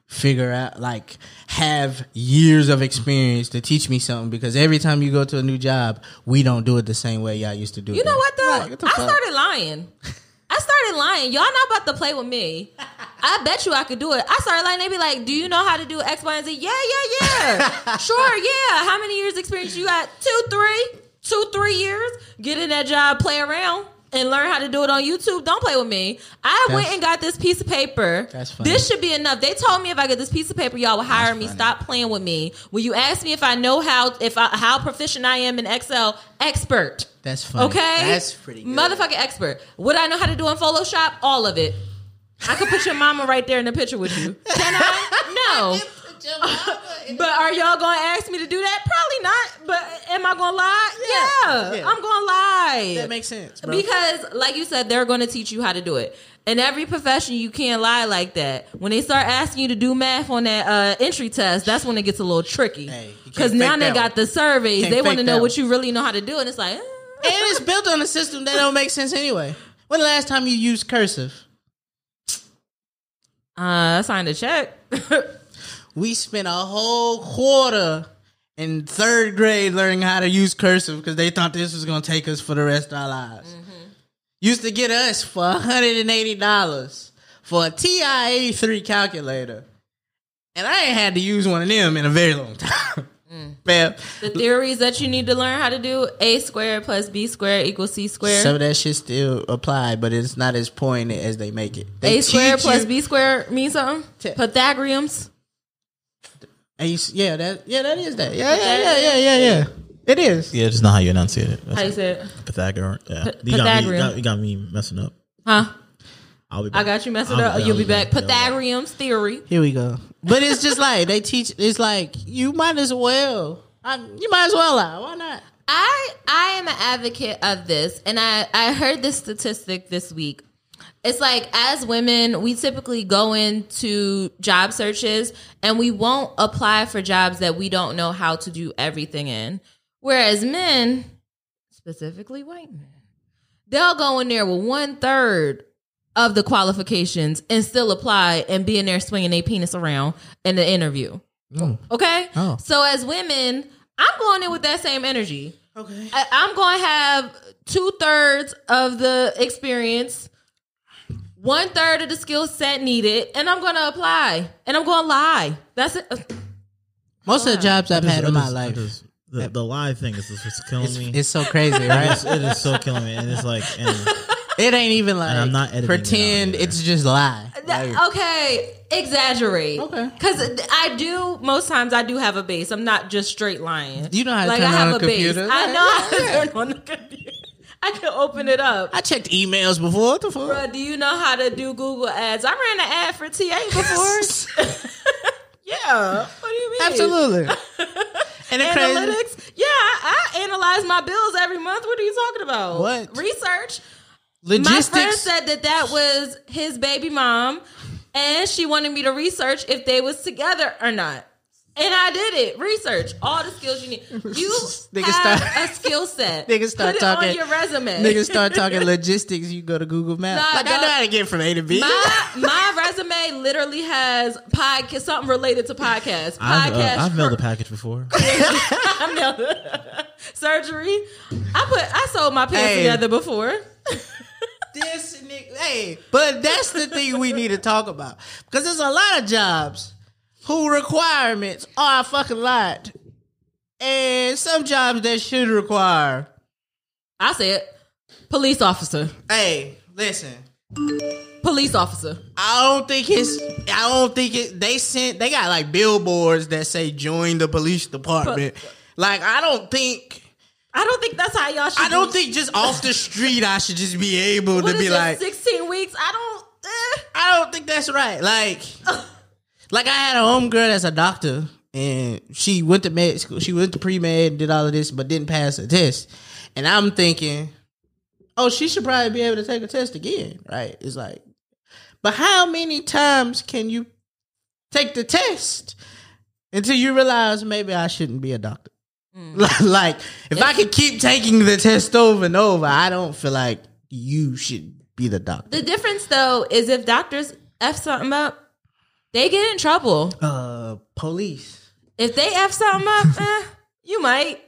Speaker 3: figure out, like, have years of experience to teach me something. Because every time you go to a new job, we don't do it the same way y'all used to do it.
Speaker 1: You know what though?
Speaker 3: What
Speaker 1: I started lying. I started lying. Y'all not about to play with me. I bet you I could do it. I started lying. They be like, "Do you know how to do X, Y, and Z?" Yeah, yeah, yeah. sure, yeah. How many years experience you got? Two, three, two, three years. Get in that job, play around. and learn how to do it on YouTube, don't play with me. I went and got this piece of paper.
Speaker 3: That's funny.
Speaker 1: This should be enough. They told me if I get this piece of paper, y'all will hire me.
Speaker 3: funny.
Speaker 1: Stop playing with me. When you ask me if I know how if I, how proficient I am in Excel, expert.
Speaker 3: That's funny.
Speaker 1: Okay,
Speaker 3: That's pretty good.
Speaker 1: Motherfucking expert. Would I know how to do in Photoshop, all of it. I could put your mama right there in the picture with you. Can I? No. But are y'all gonna ask me to do that? Probably not. But am I gonna lie? Yeah,
Speaker 3: Yeah.
Speaker 1: I'm gonna lie.
Speaker 3: That makes sense, bro.
Speaker 1: Because, like you said, they're going to teach you how to do it. In every profession, you can't lie like that. When they start asking you to do math on that uh, entry test, that's when it gets a little tricky.
Speaker 3: Hey,
Speaker 1: Because now they got
Speaker 3: one.
Speaker 1: the surveys. They want to know what you really know how to do, and it's like, eh.
Speaker 3: And it's built on a system that don't make sense anyway. When the last time you used cursive?
Speaker 1: uh, I signed a check.
Speaker 3: We spent a whole quarter in third grade learning how to use cursive because they thought this was going to take us for the rest of our lives. Used to get us for $180 for a TI 83 calculator. And I ain't had to use one of them in a very long time. Mm. Man,
Speaker 1: the theories that you need to learn how to do: a squared plus b squared equals c squared.
Speaker 3: some of that shit still apply, but it's not as pointed as they make it. They
Speaker 1: a squared plus b squared means something.
Speaker 3: Te-
Speaker 1: Pythagoreans.
Speaker 3: A- yeah, that yeah, that is that. Yeah, yeah, yeah, yeah, yeah, yeah. It is.
Speaker 4: Yeah, just not how you enunciate it. That's
Speaker 1: How you say it?
Speaker 4: Pythagorean. Yeah.
Speaker 1: P-
Speaker 4: you, got me, you,
Speaker 1: Pythagorean.
Speaker 4: got, you got me messing up.
Speaker 1: Huh?
Speaker 4: I'll be back.
Speaker 1: I got you messing
Speaker 4: I'll
Speaker 1: up.
Speaker 4: be-
Speaker 1: You'll be
Speaker 4: I'll
Speaker 1: back. Pythagorean's theory.
Speaker 3: Here we go. But it's just like they teach. It's like you might as well. I, you might as well lie. Why not?
Speaker 1: I I am an advocate of this, and I I heard this statistic this week. It's like as women, we typically go into job searches and we won't apply for jobs that we don't know how to do everything in. Whereas men, specifically white men, they'll go in there with one third of the qualifications and still apply and be in there swinging their penis around in the interview. Mm. Okay?
Speaker 3: Oh.
Speaker 1: So as women, I'm going in with that same energy.
Speaker 3: Okay.
Speaker 1: I, I'm going to have two thirds of the experience, one third of the skill set needed, and I'm going to apply and I'm going to lie. That's it.
Speaker 3: Most of the jobs I've
Speaker 4: Just-
Speaker 3: had in my
Speaker 4: just-
Speaker 3: life,
Speaker 4: just- the, the lie thing is just what's killing
Speaker 3: it's,
Speaker 4: me.
Speaker 3: it's so crazy, right?
Speaker 4: is- it is so killing me, and it's like, and
Speaker 3: it ain't even like
Speaker 4: I'm not editing it out
Speaker 3: pretend
Speaker 4: either.
Speaker 3: it's just lie.
Speaker 1: That-
Speaker 3: Like,
Speaker 1: okay, exaggerate.
Speaker 3: Okay.
Speaker 1: Because I do, most times I do have a base. I'm not just straight lying.
Speaker 3: You know how to
Speaker 1: like,
Speaker 3: turn
Speaker 1: I
Speaker 3: on
Speaker 1: have
Speaker 3: a
Speaker 1: base.
Speaker 3: computer.
Speaker 1: I know how to turn on the computer. I can open it up.
Speaker 3: I checked emails before. What the fuck?
Speaker 1: Bruh, do you know how to do Google ads? I ran an ad for TA before. yeah. What do you mean?
Speaker 3: Absolutely. And the crazy,
Speaker 1: Analytics? Yeah, I, I analyze my bills every month. What are you talking about?
Speaker 3: What?
Speaker 1: Research. My friend said that that was his baby mom, and she wanted me to research if they was together or not. And I did it. Research all the skills you need. You
Speaker 3: Niggas
Speaker 1: have
Speaker 3: start-
Speaker 1: a skill set.
Speaker 3: Niggas start talking-
Speaker 1: on your resume.
Speaker 3: Niggas start talking logistics. You go to Google Maps.
Speaker 1: Nah,
Speaker 3: like I know how to get from A to B.
Speaker 1: My my resume literally has podcast something related to podcasts.
Speaker 4: I've,
Speaker 1: Podcast.
Speaker 4: uh, I've mailed a package before.
Speaker 1: I mailed- surgery. I put I sold my pants
Speaker 3: Hey.
Speaker 1: together before.
Speaker 3: This nigga, hey, but that's the thing we need to talk about because there's a lot of jobs who requirements are a fucking lot, and some jobs that should require.
Speaker 1: I said police officer.
Speaker 3: Hey, listen,
Speaker 1: Police officer.
Speaker 3: I don't think it's. I don't think it. They sent. They got like billboards that say "Join the police department." Like I don't think.
Speaker 1: I don't think that's how y'all should.
Speaker 3: I don't
Speaker 1: do-
Speaker 3: think just off the street I should just be able
Speaker 1: What
Speaker 3: to be like.
Speaker 1: sixteen weeks. I don't. Eh.
Speaker 3: I don't think that's right. Like, like I had a homegirl that's a doctor, and she went to med school. She went to pre med, and did all of this, but didn't pass a test. And I'm thinking, oh, she should probably be able to take a test again, right? It's like, but how many times can you take the test until you realize maybe I shouldn't be a doctor? like, if I could keep taking the test over and over, I don't feel like you should be the doctor.
Speaker 1: The difference though is if doctors f something up, they get in trouble.
Speaker 3: Uh, police.
Speaker 1: If they f something up, eh, you might.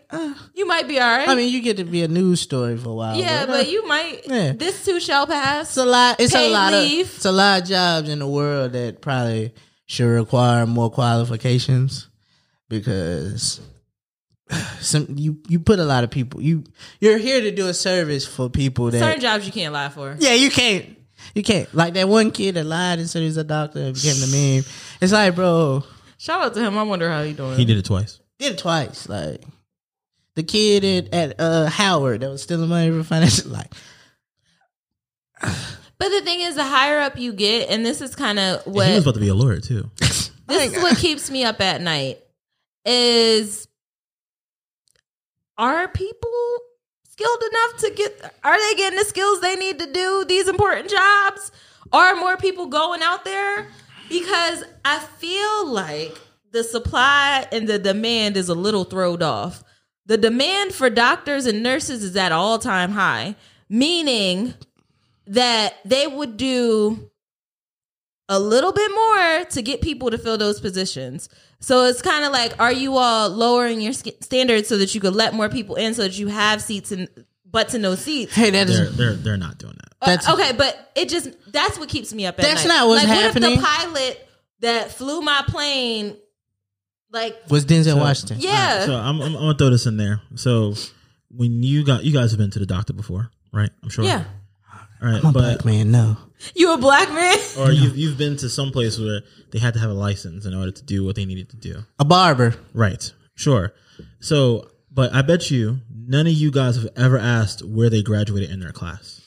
Speaker 1: You might be all right.
Speaker 3: I mean, you get to be a news story for a while.
Speaker 1: yeah,
Speaker 3: uh,
Speaker 1: but you might.
Speaker 3: Yeah.
Speaker 1: This too shall pass.
Speaker 3: it's a lot. It's a lot
Speaker 1: leave.
Speaker 3: of. It's a lot of jobs in the world that probably should require more qualifications because some you you put a lot of people you you're here to do a service for people that
Speaker 1: Certain jobs you can't lie for.
Speaker 3: yeah you can't you can't like that one kid that lied and said he was a doctor and became the meme. It's like bro,
Speaker 1: Shout out to him. I wonder how he doing.
Speaker 4: He did it twice.
Speaker 3: did it twice. Like the kid at, at uh Howard that was stealing money from financial like
Speaker 1: But the thing is, the higher up you get, and this is kind of
Speaker 4: And
Speaker 1: what
Speaker 4: he was about to be a lawyer too.
Speaker 1: this is what keeps me up at night is are people skilled enough to get are they getting the skills they need to do these important jobs? Are more people going out there? Because i feel like the supply and the demand is a little throwed off. The demand for doctors and nurses is at all time high meaning that they would do a little bit more to get people to fill those positions. So it's kind of like, are you all lowering your sk- standards so that you could let more people in, so that you have seats and butts in those seats?
Speaker 3: hey that
Speaker 4: They're they're they're not doing that.
Speaker 1: Uh,
Speaker 3: That's-
Speaker 1: okay, but it just that's what keeps me up at night.
Speaker 3: That's
Speaker 1: night.
Speaker 3: not what's
Speaker 1: like,
Speaker 3: happening.
Speaker 1: What if the pilot that flew my plane, like,
Speaker 3: was Denzel
Speaker 4: So-
Speaker 3: Washington.
Speaker 1: yeah,
Speaker 4: So I'm, I'm, I'm gonna throw this in there. So when you got you guys have been to the doctor before, right? I'm sure.
Speaker 1: yeah,
Speaker 4: All right,
Speaker 3: I'm a
Speaker 4: but
Speaker 3: black man, no.
Speaker 1: you a black man?
Speaker 4: or you've you've been to some place where they had to have a license in order to do what they needed to do.
Speaker 3: A barber.
Speaker 4: Right. Sure. So, but I bet you none of you guys have ever asked where they graduated in their class.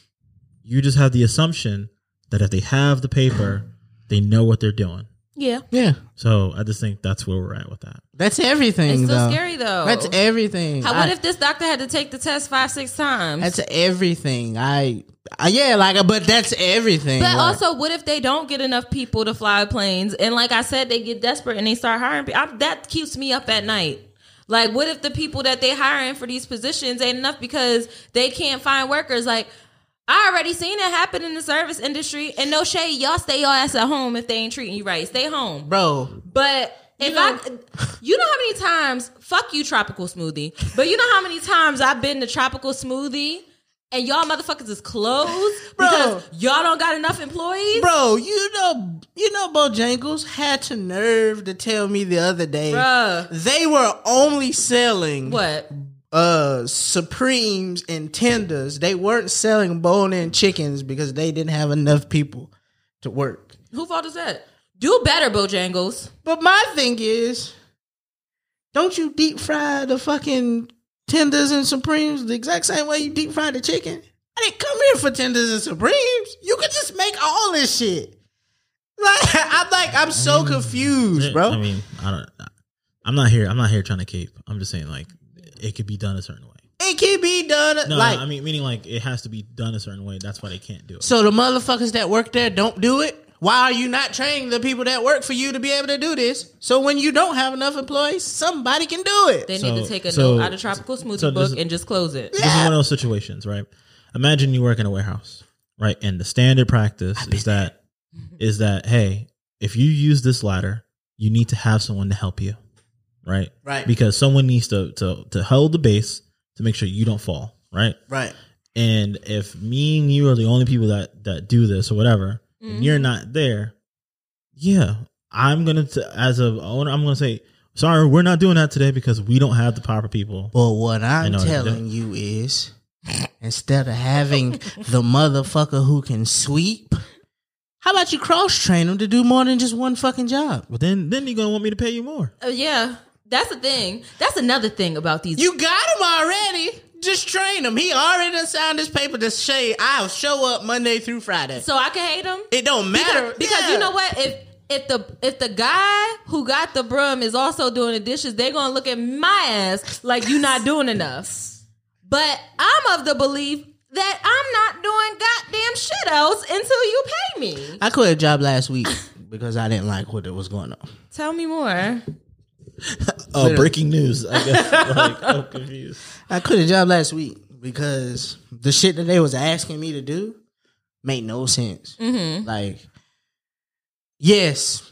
Speaker 4: You just have the assumption that if they have the paper, they know what they're doing.
Speaker 1: Yeah,
Speaker 3: Yeah.
Speaker 4: So I just think that's where we're at with that.
Speaker 3: That's everything
Speaker 1: it's so
Speaker 3: though.
Speaker 1: scary though.
Speaker 3: That's everything.
Speaker 1: How, what
Speaker 3: I-
Speaker 1: if this doctor had to take the test five, six times?
Speaker 3: That's everything. I, I yeah, like, but that's everything.
Speaker 1: But
Speaker 3: Like,
Speaker 1: also, what if they don't get enough people to fly planes? And like I said, they get desperate and they start hiring. pe- I, that keeps me up at night. Like, what if the people that they hiring for these positions ain't enough because they can't find workers? Like, I already seen it happen in the service industry. And no shade, y'all stay your ass at home if they ain't treating you right. Stay home.
Speaker 3: bro,
Speaker 1: But if I, you know how many times, fuck you, tropical smoothie. But you know how many times I've been to tropical smoothie and y'all motherfuckers is closed because y'all don't got enough employees.
Speaker 3: bro, you know, you know, Bojangles had to nerve to tell me the other day
Speaker 1: Bruh.
Speaker 3: they were only selling
Speaker 1: What?
Speaker 3: Uh Supremes and tenders. They weren't selling bone-in chickens because they didn't have enough people to work.
Speaker 1: Who fault is that? Do better, Bojangles.
Speaker 3: But my thing is, don't you deep fry the fucking tenders and supremes the exact same way you deep fry the chicken? I didn't come here for tenders and supremes. You could just make all this shit. Like I'm like I'm so confused, bro.
Speaker 4: I mean, I don't. I'm not here. I'm not here trying to cape. I'm just saying, like, it could be done a certain way.
Speaker 3: it can be done.
Speaker 4: No,
Speaker 3: like
Speaker 4: I mean, meaning like it has to be done a certain way. That's why they can't do it.
Speaker 3: so, the motherfuckers that work there don't do it. Why are you not training the people that work for you to be able to do this? So when you don't have enough employees, somebody can do it.
Speaker 1: They
Speaker 4: So-
Speaker 1: need to take a
Speaker 4: so-
Speaker 1: note out of tropical smoothie
Speaker 4: so this-
Speaker 1: book and just close it.
Speaker 4: This is one of those situations, right? Imagine you work in a warehouse, right? And the standard practice is that is that hey, if you use this ladder, you need to have someone to help you, right?
Speaker 3: Right.
Speaker 4: Because someone needs to to to hold the base to make sure you don't fall, right?
Speaker 3: right.
Speaker 4: And if me and you are the only people that that do this or whatever, and you're not there, yeah, I'm gonna t- as a owner, I'm gonna say sorry, we're not doing that today because we don't have the proper people.
Speaker 3: But what
Speaker 4: I
Speaker 3: I'm
Speaker 4: know what to
Speaker 3: telling you is, instead of having the motherfucker who can sweep, how about you cross train them to do more than just one fucking job?
Speaker 4: But then then you're gonna want me to pay you more.
Speaker 1: Uh, yeah, that's the thing. That's another thing about these.
Speaker 3: You got him already. Just train him. He already done signed this paper to say I'll show up Monday through Friday.
Speaker 1: so I can hate him.
Speaker 3: It don't matter
Speaker 1: because, because
Speaker 3: Yeah.
Speaker 1: you know what? If if the if the guy who got the broom is also doing the dishes, they're gonna look at my ass like you not doing enough. But I'm of the belief that I'm not doing goddamn shit else until you pay me.
Speaker 3: I quit a job last week because I didn't like what it was going on.
Speaker 1: Tell me more.
Speaker 4: Oh, breaking news! I guess like I'm confused.
Speaker 3: I quit a job last week because the shit that they was asking me to do made no sense. Mm-hmm. Like, yes,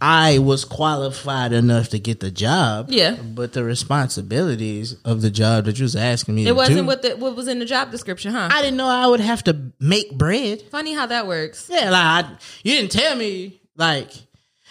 Speaker 3: I was qualified enough to get the job.
Speaker 1: Yeah.
Speaker 3: but the responsibilities of the job that you was asking me
Speaker 1: It wasn't
Speaker 3: do,
Speaker 1: what the, what was in the job description, huh?
Speaker 3: I didn't know I would have to make bread.
Speaker 1: Funny how that works.
Speaker 3: Yeah, like I, you didn't tell me, like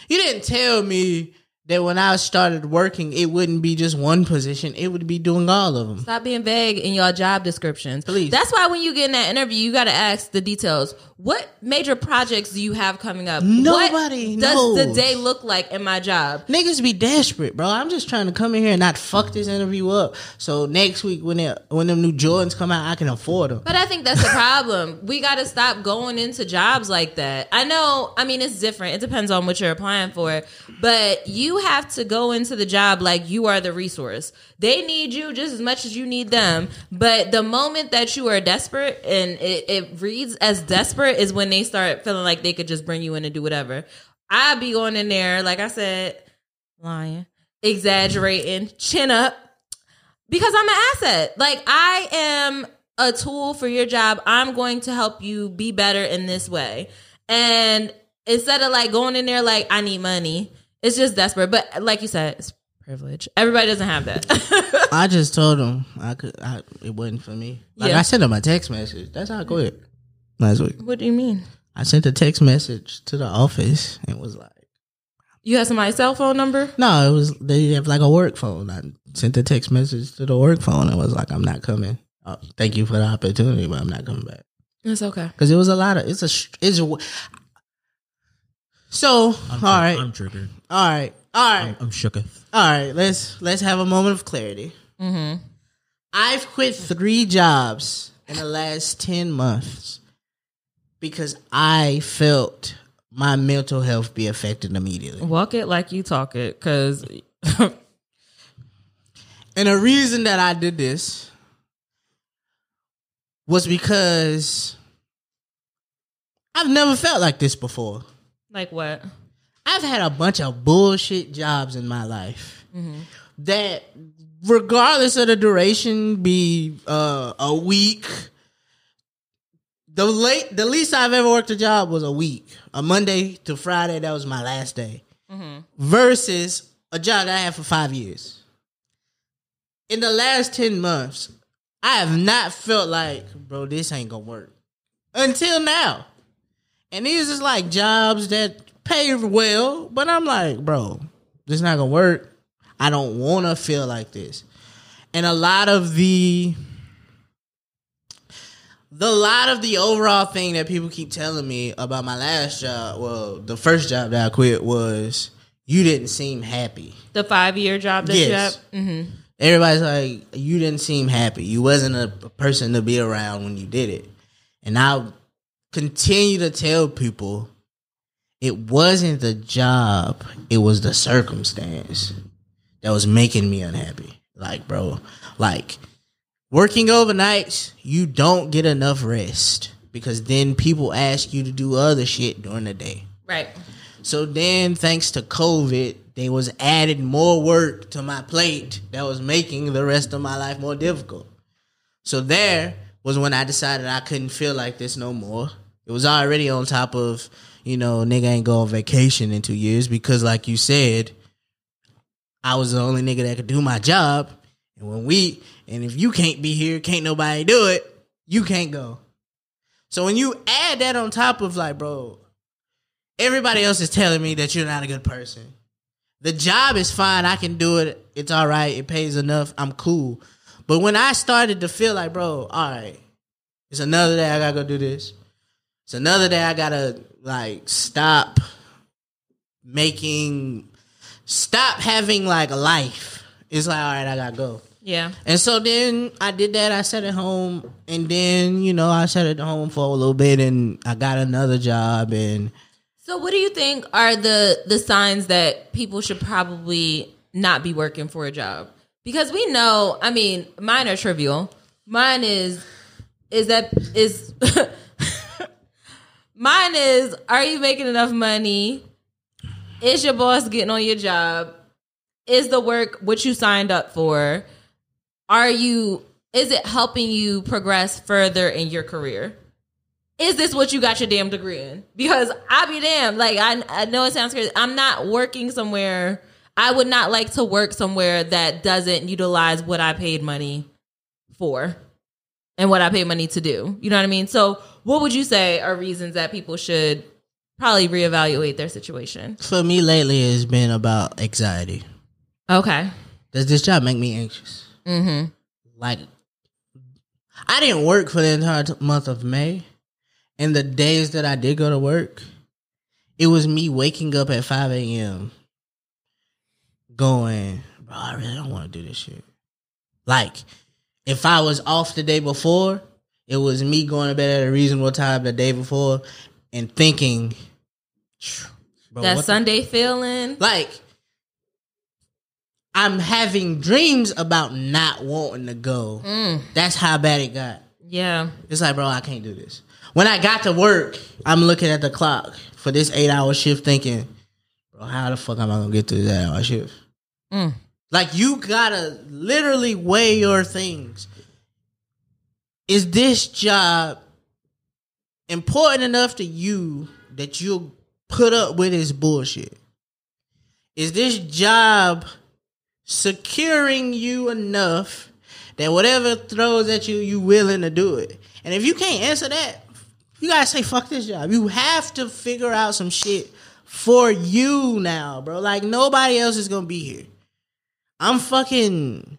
Speaker 3: you didn't tell me that when I started working, it wouldn't be just one position; it would be doing all of them.
Speaker 1: Stop being vague in your job descriptions.
Speaker 3: Please.
Speaker 1: That's why when you get in that interview, you got to ask the details. What major projects do you have coming up?
Speaker 3: Nobody
Speaker 1: what does the day look like in my job?
Speaker 3: Niggas be desperate, bro. I'm just trying to come in here and not fuck this interview up. So next week when they, when them new Jordans come out, I can afford them.
Speaker 1: But I think that's the problem. we got to stop going into jobs like that. I know, I mean, it's different. It depends on what you're applying for. But you have to go into the job like you are the resource. They need you just as much as you need them. But the moment that you are desperate and it, it reads as desperate is when they start feeling like they could just bring you in and do whatever. I'd be going in there, like I said, lying, exaggerating, chin up because I'm an asset. Like I am a tool for your job. I'm going to help you be better in this way. And instead of like going in there like I need money, it's just desperate. But like you said, it's privilege. Everybody doesn't have that.
Speaker 3: I just told him I could. I, it wasn't for me. Like
Speaker 1: Yeah.
Speaker 3: I sent him a text message. That's how I quit last week.
Speaker 1: what do you mean?
Speaker 3: I sent a text message to the office and was like,
Speaker 1: You have somebody's cell phone number?
Speaker 3: "No, it was they have like a work phone." I sent a text message to the work phone and was like, "I'm not coming. Uh, thank you for the opportunity, but I'm not coming back."
Speaker 1: It's okay.
Speaker 3: Because it was a lot of it's a it's a, so
Speaker 4: I'm,
Speaker 3: all right,
Speaker 4: I'm triggered.
Speaker 3: All right, all right.
Speaker 4: I'm, I'm shooketh.
Speaker 3: All right, let's let's have a moment of clarity.
Speaker 1: Mm-hmm.
Speaker 3: I've quit three jobs in the last ten months because I felt my mental health be affected immediately.
Speaker 1: Walk it like you talk it, because
Speaker 3: And the reason that I did this was because I've never felt like this before.
Speaker 1: like what?
Speaker 3: I've had a bunch of bullshit jobs in my life that, regardless of the duration, be uh, a week. The late, the least I've ever worked a job was a week, a Monday to Friday. That was my last day. Versus a job that I had for five years. In the last ten months, I have not felt like, bro, this ain't gonna work until now. And these is like jobs that pay well, but I'm like, bro, this not gonna work. I don't wanna feel like this. And a lot of the the lot of the overall thing that people keep telling me about my last job, well, the first job that I quit was you didn't seem happy.
Speaker 1: The five year job that
Speaker 3: Yes.
Speaker 1: you have? Mm-hmm.
Speaker 3: Everybody's like, you didn't seem happy. You wasn't a, a person to be around when you did it. And I continue to tell people it wasn't the job, it was the circumstance that was making me unhappy. Like, bro, like working overnights, you don't get enough rest because then people ask you to do other shit during the day.
Speaker 1: Right.
Speaker 3: So then, thanks to COVID, they was added more work to my plate that was making the rest of my life more difficult. So there was when I decided I couldn't feel like this no more. It was already on top of, you know, nigga ain't go on vacation in two years because, like you said, I was the only nigga that could do my job. And when we, and if you can't be here, can't nobody do it, you can't go. So when you add that on top of like, bro, everybody else is telling me that you're not a good person. The job is fine. I can do it. It's all right. It pays enough. I'm cool. But when I started to feel like, bro, all right, it's another day I gotta go do this. It's another day I gotta like stop making, stop having like a life. It's like, all right, I gotta go.
Speaker 1: Yeah.
Speaker 3: And so then I did that. I sat at home, and then you know I sat at home for a little bit, and I got another job, and
Speaker 1: So what do you think are the the signs that people should probably not be working for a job? Because we know, I mean, mine are trivial. Mine is is that is mine is are you making enough money? Is your boss getting on your job? Is the work what you signed up for? Are you is it helping you progress further in your career? is this what you got your damn degree in? Because I be damned. Like I, I know it sounds crazy. I'm not working somewhere. I would not like to work somewhere that doesn't utilize what I paid money for and what I pay money to do. You know what I mean? So, what would you say are reasons that people should probably reevaluate their situation.
Speaker 3: For me lately, it's been about anxiety.
Speaker 1: Okay.
Speaker 3: Does this job make me anxious?
Speaker 1: Mm-hmm.
Speaker 3: Like, I didn't work for the entire t- month of May, and the days that I did go to work, it was me waking up at five a.m. going, bro, I really don't want to do this shit. Like, if I was off the day before, it was me going to bed at a reasonable time the day before and thinking,
Speaker 1: That
Speaker 3: what the
Speaker 1: Sunday feeling.
Speaker 3: like I'm having dreams about not wanting to go.
Speaker 1: Mm.
Speaker 3: That's how bad it got.
Speaker 1: Yeah.
Speaker 3: It's like, bro, I can't do this. When I got to work, I'm looking at the clock for this eight hour shift thinking, bro, how the fuck am I gonna get through that hour shift?
Speaker 1: Mm.
Speaker 3: Like you gotta literally weigh your things. Is this job important enough to you that you'll put up with this bullshit? Is this job securing you enough that whatever throws at you, you willing to do it? And if you can't answer that, you gotta say fuck this job. You have to figure out some shit for you now, bro. Like nobody else is gonna be here. I'm fucking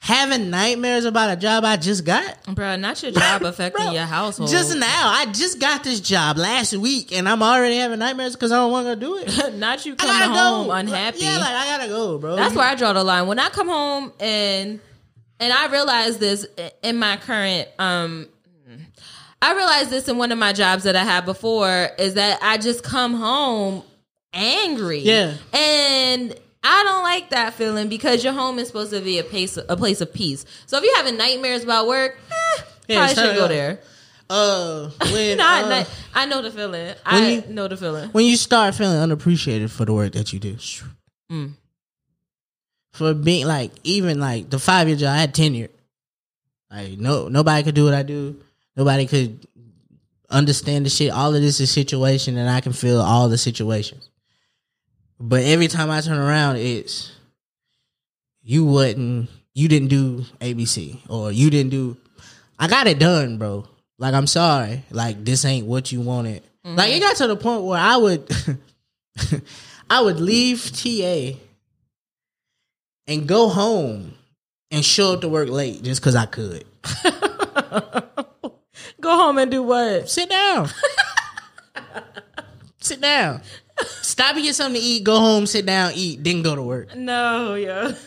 Speaker 3: having nightmares about a job I just got.
Speaker 1: Bro, not your job affecting
Speaker 3: Bro,
Speaker 1: your household.
Speaker 3: Just now, I just got this job last week, and I'm already having nightmares because I don't want to do it.
Speaker 1: not you
Speaker 3: I
Speaker 1: coming
Speaker 3: gotta
Speaker 1: home
Speaker 3: go.
Speaker 1: unhappy.
Speaker 3: Yeah, like I gotta go, bro.
Speaker 1: That's where I draw the line. When I come home and and I realize this in my current um I realized this in one of my jobs that I had before is that I just come home angry.
Speaker 3: Yeah.
Speaker 1: And I don't like that feeling because your home is supposed to be a place a place of peace. So if you're having nightmares about work, eh,
Speaker 3: Yeah,
Speaker 1: probably should
Speaker 3: it
Speaker 1: go
Speaker 3: up.
Speaker 1: there.
Speaker 3: Uh, when
Speaker 1: Not,
Speaker 3: uh,
Speaker 1: not- I know the feeling. I
Speaker 3: you-
Speaker 1: know the feeling.
Speaker 3: when you start feeling unappreciated for the work that you do,
Speaker 1: Mm.
Speaker 3: for being like even like the five year job, I had tenure. Like no, nobody could do what I do. Nobody could understand the shit. All of this is situation, and I can feel all the situations. But every time I turn around, it's you wasn't, you didn't do ABC, or you didn't do. I got it done, bro. Like I'm sorry, like this ain't what you wanted. Mm-hmm. Like it got to the point where I would, I would leave TA and go home and show up to work late just because I could.
Speaker 1: Go home and do what?
Speaker 3: Sit down. sit down. Stop and get something to eat. Go home, sit down, eat, then go to work.
Speaker 1: No, yeah.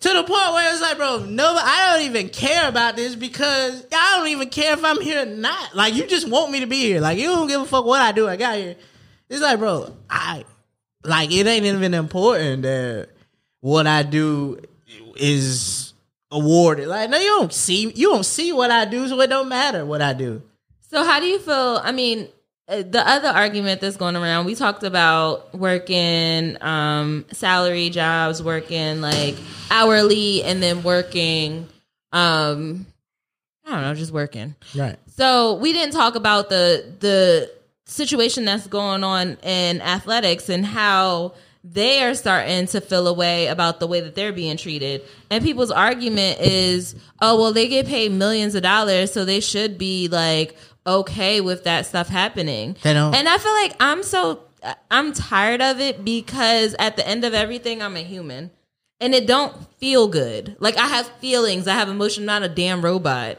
Speaker 3: To the point where it's like, bro, no, I don't even care about this because I don't even care if I'm here or not. Like, you just want me to be here. Like, you don't give a fuck what I do. I got here. It's like, bro, I like it ain't even important that what I do is awarded. Like, no, you don't see you don't see what I do, so it don't matter what I do.
Speaker 1: So how do you feel? I mean, the other argument that's going around, we talked about working um, salary jobs, working like hourly, and then working. Um, I don't know, just working.
Speaker 3: Right.
Speaker 1: So we didn't talk about the the situation that's going on in athletics and how they are starting to feel away about the way that they're being treated. And people's argument is, oh well, they get paid millions of dollars, so they should be like okay with that stuff happening.
Speaker 3: They don't.
Speaker 1: And I feel like I'm so I'm tired of it because at the end of everything, I'm a human. And it don't feel good. Like I have feelings, I have emotion, I'm not a damn robot.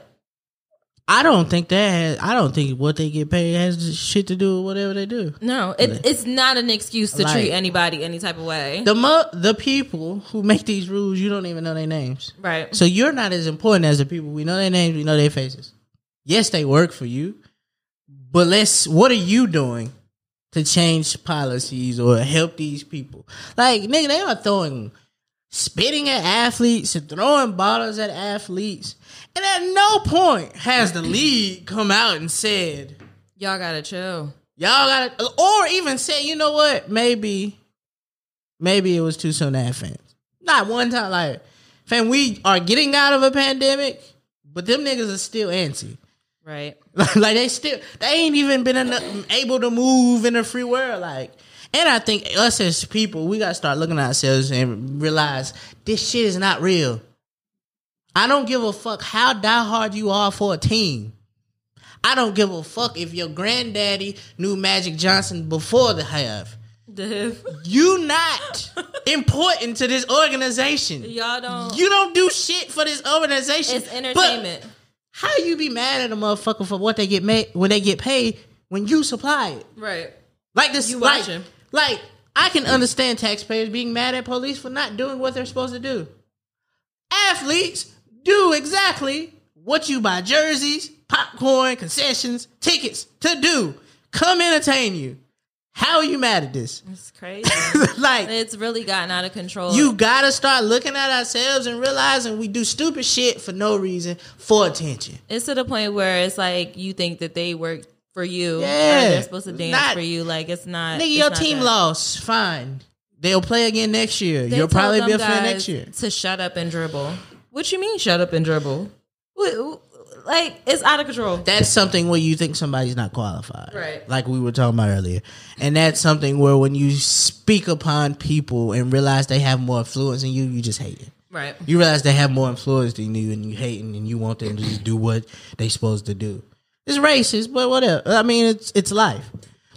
Speaker 3: I don't think that has, I don't think what they get paid has shit to do with whatever they do.
Speaker 1: No, it, it's not an excuse to
Speaker 3: Like-
Speaker 1: treat anybody any type of way.
Speaker 3: The mo- the people who make these rules, you don't even know their names.
Speaker 1: right.
Speaker 3: So you're not as important as the people. We know their names, we know their faces. Yes, they work for you, but let's. What are you doing to change policies or help these people? Like nigga, they are throwing, spitting at athletes and throwing bottles at athletes, and at no point has the league come out and said.
Speaker 1: Y'all gotta chill.
Speaker 3: Y'all got to, or even say, you know what? Maybe, maybe it was too soon to have fans. Not one time, like, fam, we are getting out of a pandemic, but them niggas are still antsy.
Speaker 1: Right.
Speaker 3: like they still, they ain't even been enough, able to move in a free world. Like, and I think us as people, we gotta start looking at ourselves and realize this shit is not real. I don't give a fuck how diehard you are for a team. I don't give a fuck if your granddaddy knew Magic Johnson before the.
Speaker 1: The-
Speaker 3: You not important to this organization.
Speaker 1: Y'all don't.
Speaker 3: You don't do shit for this organization.
Speaker 1: it's
Speaker 3: But
Speaker 1: entertainment.
Speaker 3: How you be mad at a motherfucker for what they get made when they get paid when you supply it?
Speaker 1: right.
Speaker 3: Like this,
Speaker 1: You
Speaker 3: like,
Speaker 1: watching.
Speaker 3: like I can understand taxpayers being mad at police for not doing what they're supposed to do. Athletes do exactly what you buy jerseys, popcorn, concessions, tickets to do. Come entertain you. How are you mad at this?
Speaker 1: It's crazy.
Speaker 3: like
Speaker 1: it's really gotten out of control.
Speaker 3: you gotta start looking at ourselves and realizing we do stupid shit for no reason for attention.
Speaker 1: it's to the point where it's like you think that they work for you.
Speaker 3: Yeah.
Speaker 1: They're supposed to dance
Speaker 3: Not-
Speaker 1: for you. Like it's not.
Speaker 3: Nigga,
Speaker 1: it's
Speaker 3: your
Speaker 1: not
Speaker 3: team
Speaker 1: that.
Speaker 3: lost. Fine. They'll play again next year.
Speaker 1: They
Speaker 3: You'll probably be a fan next year.
Speaker 1: To shut up and dribble. What you mean, shut up and dribble? What- Like it's out of control.
Speaker 3: that's something where you think somebody's not qualified.
Speaker 1: Right.
Speaker 3: Like we were talking about earlier. And that's something where when you speak upon people and realize they have more influence than you, you just hate it.
Speaker 1: Right.
Speaker 3: You realize they have more influence than you and you hate it, and you want them to just do what they're supposed to do. It's racist, but whatever. I mean it's it's life.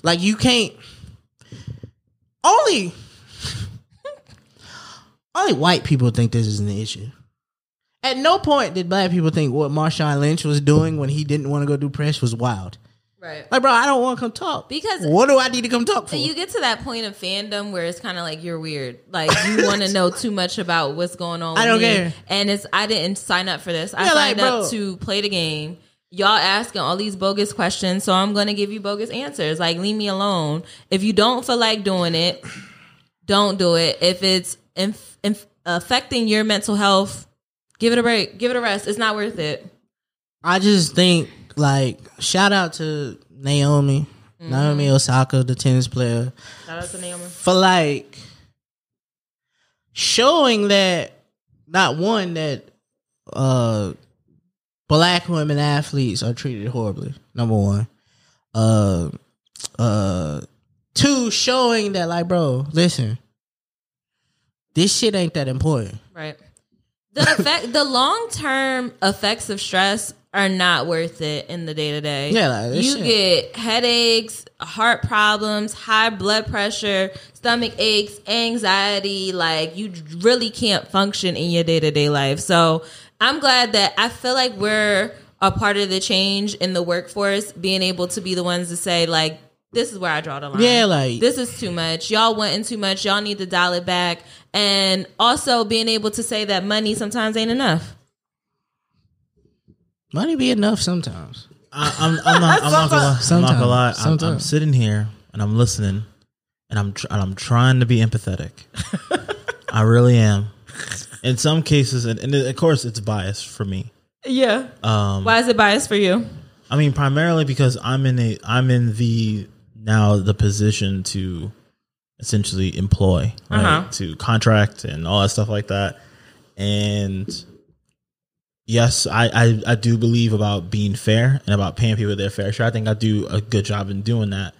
Speaker 3: Like you can't only only white people think this is an issue. At no point did black people think what Marshawn Lynch was doing when he didn't want to go do press was wild.
Speaker 1: Right.
Speaker 3: Like, bro, I don't want to come talk.
Speaker 1: Because-
Speaker 3: what do I need to come talk for?
Speaker 1: You get to that point of fandom where it's kind of like you're weird. Like you want to know too much about what's going on.
Speaker 3: I
Speaker 1: with
Speaker 3: don't
Speaker 1: me.
Speaker 3: care.
Speaker 1: And it's I didn't sign up for this. I
Speaker 3: Yeah, like,
Speaker 1: signed up to play the game. Y'all asking all these bogus questions, so I'm gonna give you bogus answers. Like leave me alone. If you don't feel like doing it, don't do it. If it's inf- inf- affecting your mental health, give it a break. Give it a rest. It's not worth it.
Speaker 3: I just think like shout out to Naomi, Naomi Osaka, the tennis player,
Speaker 1: Shout out to Naomi.
Speaker 3: for like showing that not one that uh black women athletes are treated horribly. Number one, uh, uh, two showing that like, bro, listen, this shit ain't that important.
Speaker 1: Right. The effect, the long term effects of stress are not worth it in the day to day.
Speaker 3: Yeah, like,
Speaker 1: you
Speaker 3: shit-
Speaker 1: get headaches, heart problems, high blood pressure, stomach aches, anxiety. Like you really can't function in your day to day life. So I'm glad that I feel like we're a part of the change in the workforce, being able to be the ones to say like. This is where I draw the line.
Speaker 3: Yeah, like-
Speaker 1: this is too much. Y'all wanting too much. Y'all need to dial it back. And also being able to say that money sometimes ain't enough.
Speaker 3: Money be enough sometimes.
Speaker 4: I, I'm, I'm not. I'm not gonna lie. I'm not gonna lie. I'm, I'm sitting here and I'm listening, and I'm tr- and I'm trying to be empathetic. I really am. In some cases, and, and of course, it's biased for me.
Speaker 1: Yeah.
Speaker 4: Um,
Speaker 1: Why is it biased for you?
Speaker 4: I mean, primarily because I'm in a I'm in the now the position to essentially employ, right?
Speaker 1: Uh-huh.
Speaker 4: To contract and all that stuff like that. And yes, I, I I do believe about being fair and about paying people their fair share. I think I do a good job in doing that.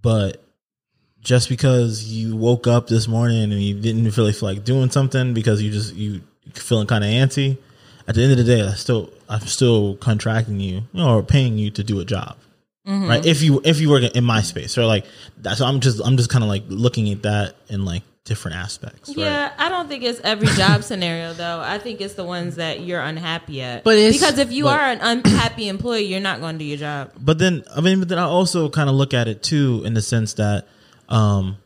Speaker 4: But just because you woke up this morning and you didn't really feel like doing something because you just you feeling kind of antsy, at the end of the day, I still I'm still contracting you, you know, or paying you to do a job,
Speaker 1: Mm-hmm.
Speaker 4: right? If you if you work in my space, or like that's I'm just I'm just kind of like looking at that in like different aspects. right?
Speaker 1: Yeah, I don't think it's every job scenario though. I think it's the ones that you're unhappy at.
Speaker 3: But it's-
Speaker 1: because if you
Speaker 4: but-
Speaker 1: are an unhappy employee, you're not going to do your job.
Speaker 4: but then I mean, but then I also kind of look at it too in the sense that, um,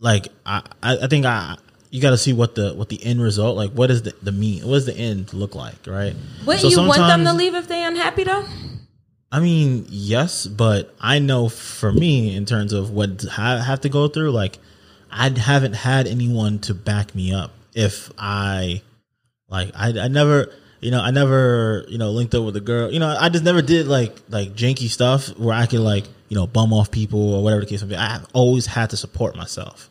Speaker 4: like I I think I you got to see what the what the end result like. What is the the mean? What does the end look like? Right?
Speaker 1: Wouldn't
Speaker 4: So
Speaker 1: you want them to leave if they unhappy though?
Speaker 4: I mean, yes, but I know for me, in terms of what I have to go through, like I haven't had anyone to back me up. If I, like, I, I never, you know, I never, you know, linked up with a girl. You know, I just never did like like janky stuff where I could like, you know, bum off people or whatever the case may be. I've always had to support myself.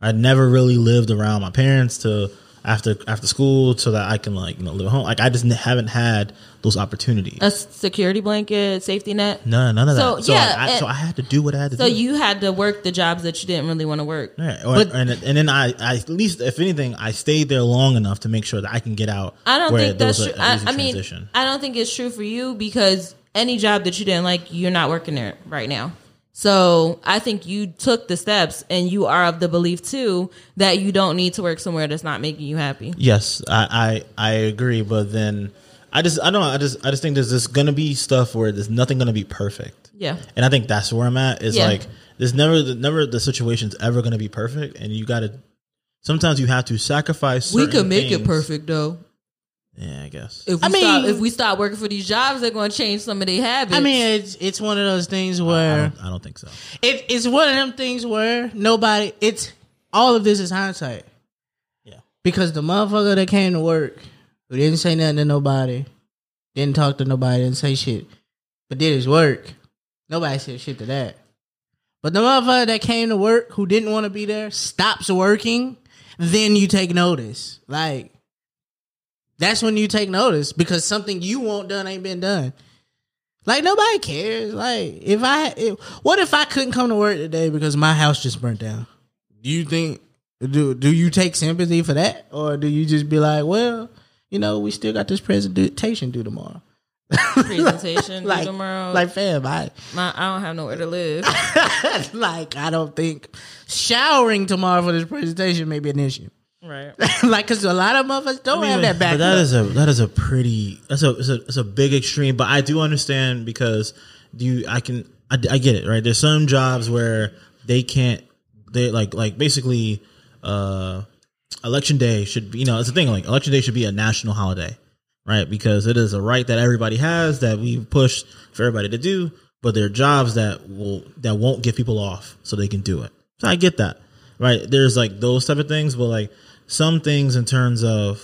Speaker 4: I never really lived around my parents to after after school so that I can like you know live at home. Like I just n- haven't had those opportunities.
Speaker 1: A security blanket, safety net.
Speaker 4: No, none of
Speaker 1: So,
Speaker 4: that. So,
Speaker 1: yeah,
Speaker 4: I, I, so I had to do what I had to
Speaker 1: So
Speaker 4: do.
Speaker 1: you had to work the jobs that you didn't really want to work.
Speaker 4: Yeah, or,
Speaker 3: But-
Speaker 4: and and then I, I at least if anything, I stayed there long enough to make sure that I can get out.
Speaker 1: I don't think that's true. I mean. I don't think it's true for you because any job that you didn't like, you're not working there right now. So I think you took the steps, and you are of the belief too that you don't need to work somewhere that's not making you happy.
Speaker 4: Yes, I, I I agree, but then I just I don't know, I just I just think there's just gonna be stuff where there's nothing gonna be perfect.
Speaker 1: Yeah.
Speaker 4: And I think that's where I'm at. Is
Speaker 1: Yeah.
Speaker 4: like there's never never the situation's ever gonna be perfect and you gotta sometimes you have to sacrifice
Speaker 1: We could make it perfect though.
Speaker 4: Yeah, I guess.
Speaker 1: If we
Speaker 3: I mean-
Speaker 1: stop if we stop working for these jobs, they're going to change some of their habits.
Speaker 3: I mean, it's it's one of those things
Speaker 4: I
Speaker 3: where
Speaker 4: don't, I don't think so.
Speaker 3: it, it's one of them things where nobody. It's all of this is hindsight.
Speaker 4: Yeah.
Speaker 3: Because the motherfucker that came to work, who didn't say nothing to nobody, didn't talk to nobody, didn't say shit, but did his work. Nobody said shit to that. But the motherfucker that came to work who didn't want to be there stops working, then you take notice. Like that's when you take notice because something you want done ain't been done. Like nobody cares. Like if I, if, what if I couldn't come to work today because my house just burnt down? Do you think do do you take sympathy for that, or do you just be like, well, you know, we still got this presentation due tomorrow?
Speaker 1: presentation
Speaker 3: like
Speaker 1: tomorrow.
Speaker 3: like fam, I
Speaker 1: My, I don't have nowhere to live.
Speaker 3: like I don't think showering tomorrow for this presentation may be an issue.
Speaker 1: Right.
Speaker 3: like, cause a lot of motherfuckers don't have that back.
Speaker 4: But that is a that is a pretty that's a it's a it's a big extreme. But I do understand because do you I can I, I get it right. There's some jobs where they can't they like like basically uh election day should be you know it's a thing like election day should be a national holiday right because it is a right that everybody has that we've pushed for everybody to do but there are jobs that will that won't get people off so they can do it so i get that right there's like those type of things but like some things in terms of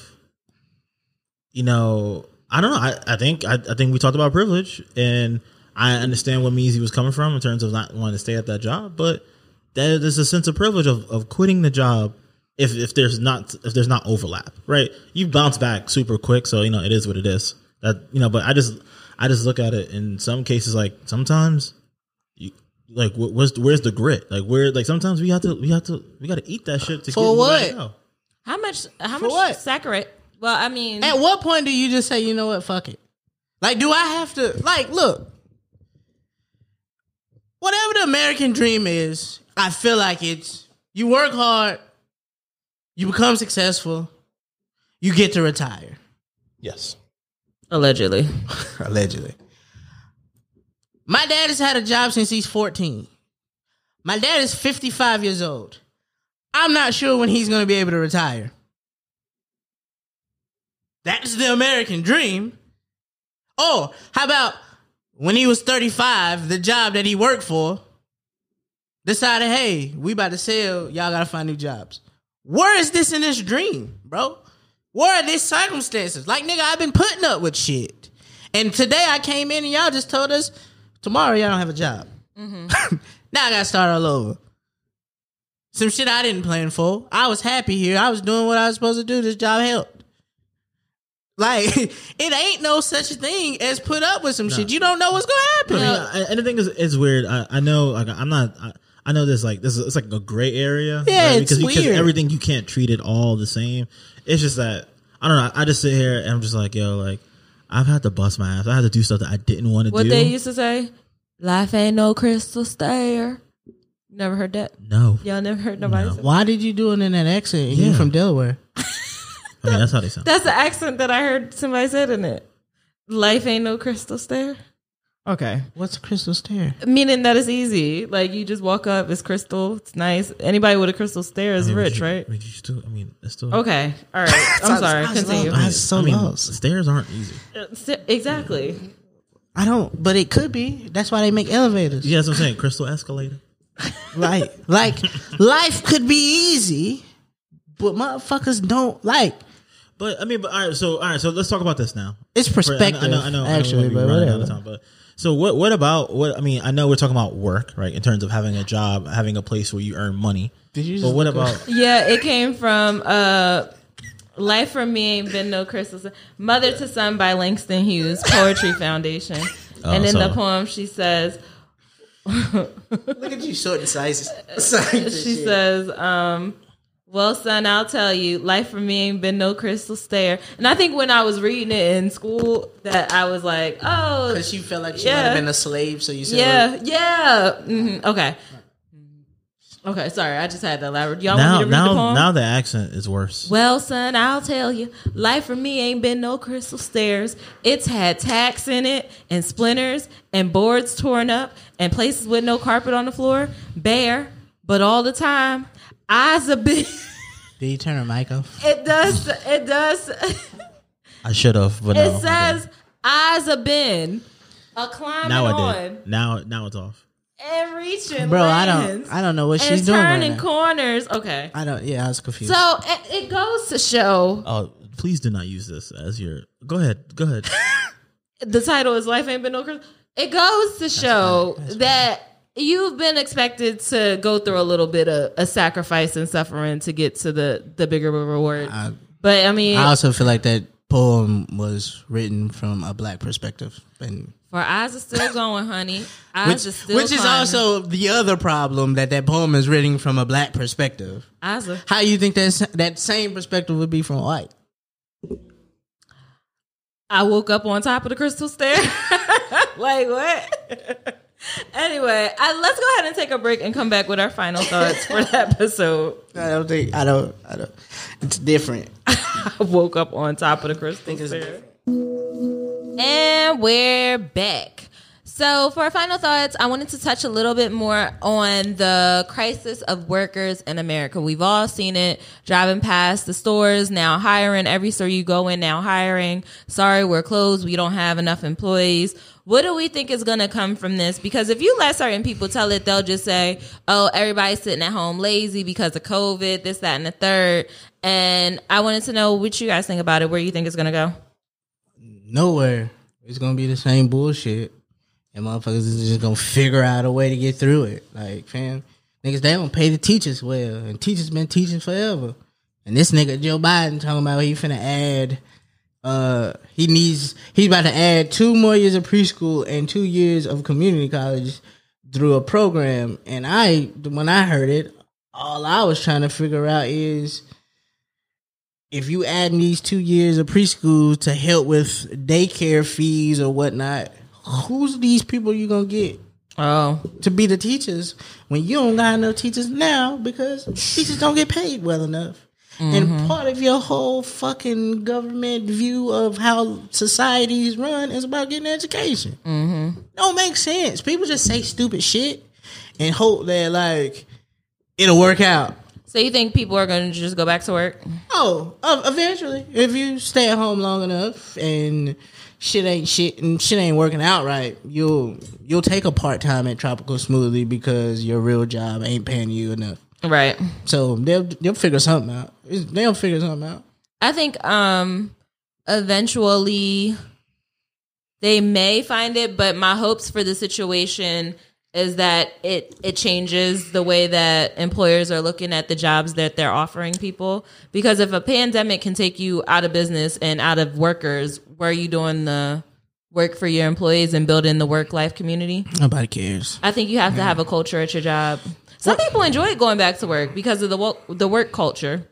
Speaker 4: you know i don't know i, I think I, I think we talked about privilege and i understand what Meezy was coming from in terms of not wanting to stay at that job but that there's a sense of privilege of, of quitting the job if if there's not if there's not overlap, right? You bounce back super quick, so you know it is what it is. That you know, but I just I just look at it in some cases like sometimes you like where's where's the grit? Like where like sometimes we have to we have to we got to eat that shit to
Speaker 3: For
Speaker 4: get
Speaker 3: what?
Speaker 4: Gotta go.
Speaker 1: How much? How
Speaker 3: For
Speaker 1: much
Speaker 3: what?
Speaker 1: saccharate? Well, I mean,
Speaker 3: At what point do you just say, you know what, fuck it? Like, do I have to like look? Whatever the American dream is, I feel like it's you work hard, you become successful, you get to retire.
Speaker 4: Yes.
Speaker 1: allegedly.
Speaker 3: Allegedly. My dad has had a job since he's 14. My dad is 55 years old. I'm not sure when he's going to be able to retire. That's the American dream. Oh, how about when he was 35, the job that he worked for decided, hey, we about to sell, y'all got to find new jobs. Where is this in this dream, bro? Where are these circumstances? Like, nigga, I've been putting up with shit. And today I came in and y'all just told us tomorrow y'all don't have a job. Mm-hmm. now I gotta start all over. Some shit I didn't plan for. I was happy here. I was doing what I was supposed to do. This job helped. Like, it ain't no such a thing as put up with some shit. You don't know what's gonna happen.
Speaker 4: I mean, and the thing is, is weird. I, I know, like, I'm not. I, I know this like this. is It's like a gray area.
Speaker 3: Yeah, it's
Speaker 4: because, because
Speaker 3: weird.
Speaker 4: everything you can't treat it all the same. It's just that I don't know. I just sit here and I'm just like, yo, like I've had to bust my ass. I had to do stuff that I didn't want to do.
Speaker 1: What they used to say, "Life ain't no crystal stair." Never heard that.
Speaker 4: no,
Speaker 1: Y'all never heard nobody.
Speaker 4: No.
Speaker 1: say
Speaker 3: Why did you do it in that accent? You
Speaker 4: Yeah.
Speaker 3: from Delaware.
Speaker 4: I mean that's how they sound.
Speaker 1: That's the accent that I heard somebody said in it. Life ain't no crystal stair. Okay.
Speaker 3: What's a crystal stair?
Speaker 1: Meaning that it's easy. Like you just walk up, it's crystal, it's nice. Anybody with a crystal stair is
Speaker 4: I mean,
Speaker 1: rich,
Speaker 4: you-
Speaker 1: right?
Speaker 4: I mean, you still. I mean, it's still.
Speaker 1: Okay. All right. I'm sorry.
Speaker 3: I was
Speaker 1: Continue.
Speaker 3: lost. I so
Speaker 4: I mean,
Speaker 3: lost.
Speaker 4: stairs aren't easy.
Speaker 1: Exactly.
Speaker 3: I don't, but it could be. That's why they make elevators.
Speaker 4: Yeah, that's what I'm saying. Crystal escalator.
Speaker 3: Right. Like life could be easy, but motherfuckers don't like.
Speaker 4: But I mean, but all right. So all right. So let's talk about this now.
Speaker 3: It's perspective.
Speaker 4: I know, I know, I know
Speaker 3: actually,
Speaker 4: we're
Speaker 3: but
Speaker 4: running out
Speaker 3: whatever.
Speaker 4: of time, but so what? What about what? I mean, I know we're talking about work, right? In terms of having a job, having a place where you earn money.
Speaker 3: Did you
Speaker 4: But what
Speaker 3: look
Speaker 4: about?
Speaker 1: Yeah, it came from uh Life for Me Ain't Been No Crystal Mother to Son by Langston Hughes, Poetry Foundation.
Speaker 4: Oh,
Speaker 1: and in
Speaker 4: so-
Speaker 1: the poem she says
Speaker 3: Look at you, short and size.
Speaker 1: she says, um, Well, son, I'll tell you, life for me ain't been no crystal stair. And I think when I was reading it in school, that I was like, oh,
Speaker 3: Because you felt like she
Speaker 1: Yeah.
Speaker 3: might have been a slave, so you said,
Speaker 1: yeah, yeah. hmm Okay. Okay, sorry, I just had to elaborate. Y'all
Speaker 4: now,
Speaker 1: want me to read the
Speaker 4: now,
Speaker 1: poem?
Speaker 4: now the accent is worse.
Speaker 1: Well, son, I'll tell you, life for me ain't been no crystal stairs. It's had tacks in it, and splinters, and boards torn up, and places with no carpet on the floor, bare. But all the time, eyes a bit.
Speaker 3: Did you turn her mic off?
Speaker 1: It does. It does.
Speaker 4: I should have, but
Speaker 1: It
Speaker 4: no,
Speaker 1: says eyes a been a climbing
Speaker 4: now I
Speaker 1: on.
Speaker 4: Now, now it's off.
Speaker 1: And reaching.
Speaker 3: Bro, I don't I don't know what
Speaker 1: and
Speaker 3: she's doing. Right
Speaker 1: turning
Speaker 3: now.
Speaker 1: corners. Okay,
Speaker 3: I don't yeah, I was confused.
Speaker 1: so it, it goes to show
Speaker 4: Oh, please do not use this as your. Go ahead. Go ahead.
Speaker 1: the title is "Life Ain't Been No Christmas." It goes to show that you've been expected to go through a little bit of a sacrifice and suffering to get to the the bigger reward.
Speaker 3: I,
Speaker 1: but I mean,
Speaker 3: I also feel like that poem was written from a black perspective. And
Speaker 1: for eyes are still going, honey. Eyes
Speaker 3: which,
Speaker 1: are still
Speaker 3: which is also the other problem that that poem is written from a black perspective.
Speaker 1: eyes are
Speaker 3: How you think that that same perspective would be from white?
Speaker 1: I woke up on top of the crystal stair. like what? anyway, I, let's go ahead and take a break and come back with our final thoughts for the episode.
Speaker 3: I don't think I don't I don't. It's different.
Speaker 1: I woke up on top of the crystal stair. And we're back. So, for our final thoughts, I wanted to touch a little bit more on the crisis of workers in America. We've all seen it driving past the stores, now hiring. Every store you go in, now hiring. Sorry, we're closed. We don't have enough employees. What do we think is going to come from this? Because if you let certain people tell it, they'll just say, oh, everybody's sitting at home lazy because of COVID, this, that, and the third. And I wanted to know what you guys think about it, where you think it's going to go.
Speaker 3: Nowhere. It's gonna be the same bullshit. And motherfuckers is just gonna figure out a way to get through it. Like, fam, niggas, they don't pay the teachers well. And teachers been teaching forever. And this nigga Joe Biden talking about he finna add uh he needs he's about to add two more years of preschool and two years of community college through a program. And I when I heard it, all I was trying to figure out is if you add these two years of preschool to help with daycare fees or whatnot, who's these people you gonna get
Speaker 1: Oh,
Speaker 3: to be the teachers when you don't got enough teachers now because teachers don't get paid well enough? And part of your whole fucking government view of how societies run is about getting education. Mm-hmm. Don't make sense. People just say stupid shit and hope that like it'll work out.
Speaker 1: so you think people are going to just go back to work?
Speaker 3: Oh, uh, eventually, if you stay at home long enough and shit ain't shit and shit ain't working out right, you'll you'll take a part time at Tropical Smoothie because your real job ain't paying you enough.
Speaker 1: Right.
Speaker 3: So they'll they'll figure something out. They'll figure something out.
Speaker 1: I think um eventually they may find it, but my hopes for the situation is that it it changes the way that employers are looking at the jobs that they're offering people because if a pandemic can take you out of business and out of workers, where are you doing the work for your employees and building the work life community?
Speaker 3: Nobody cares.
Speaker 1: I think you have to have a culture at your job. Some people enjoy going back to work because of the wo- the work culture.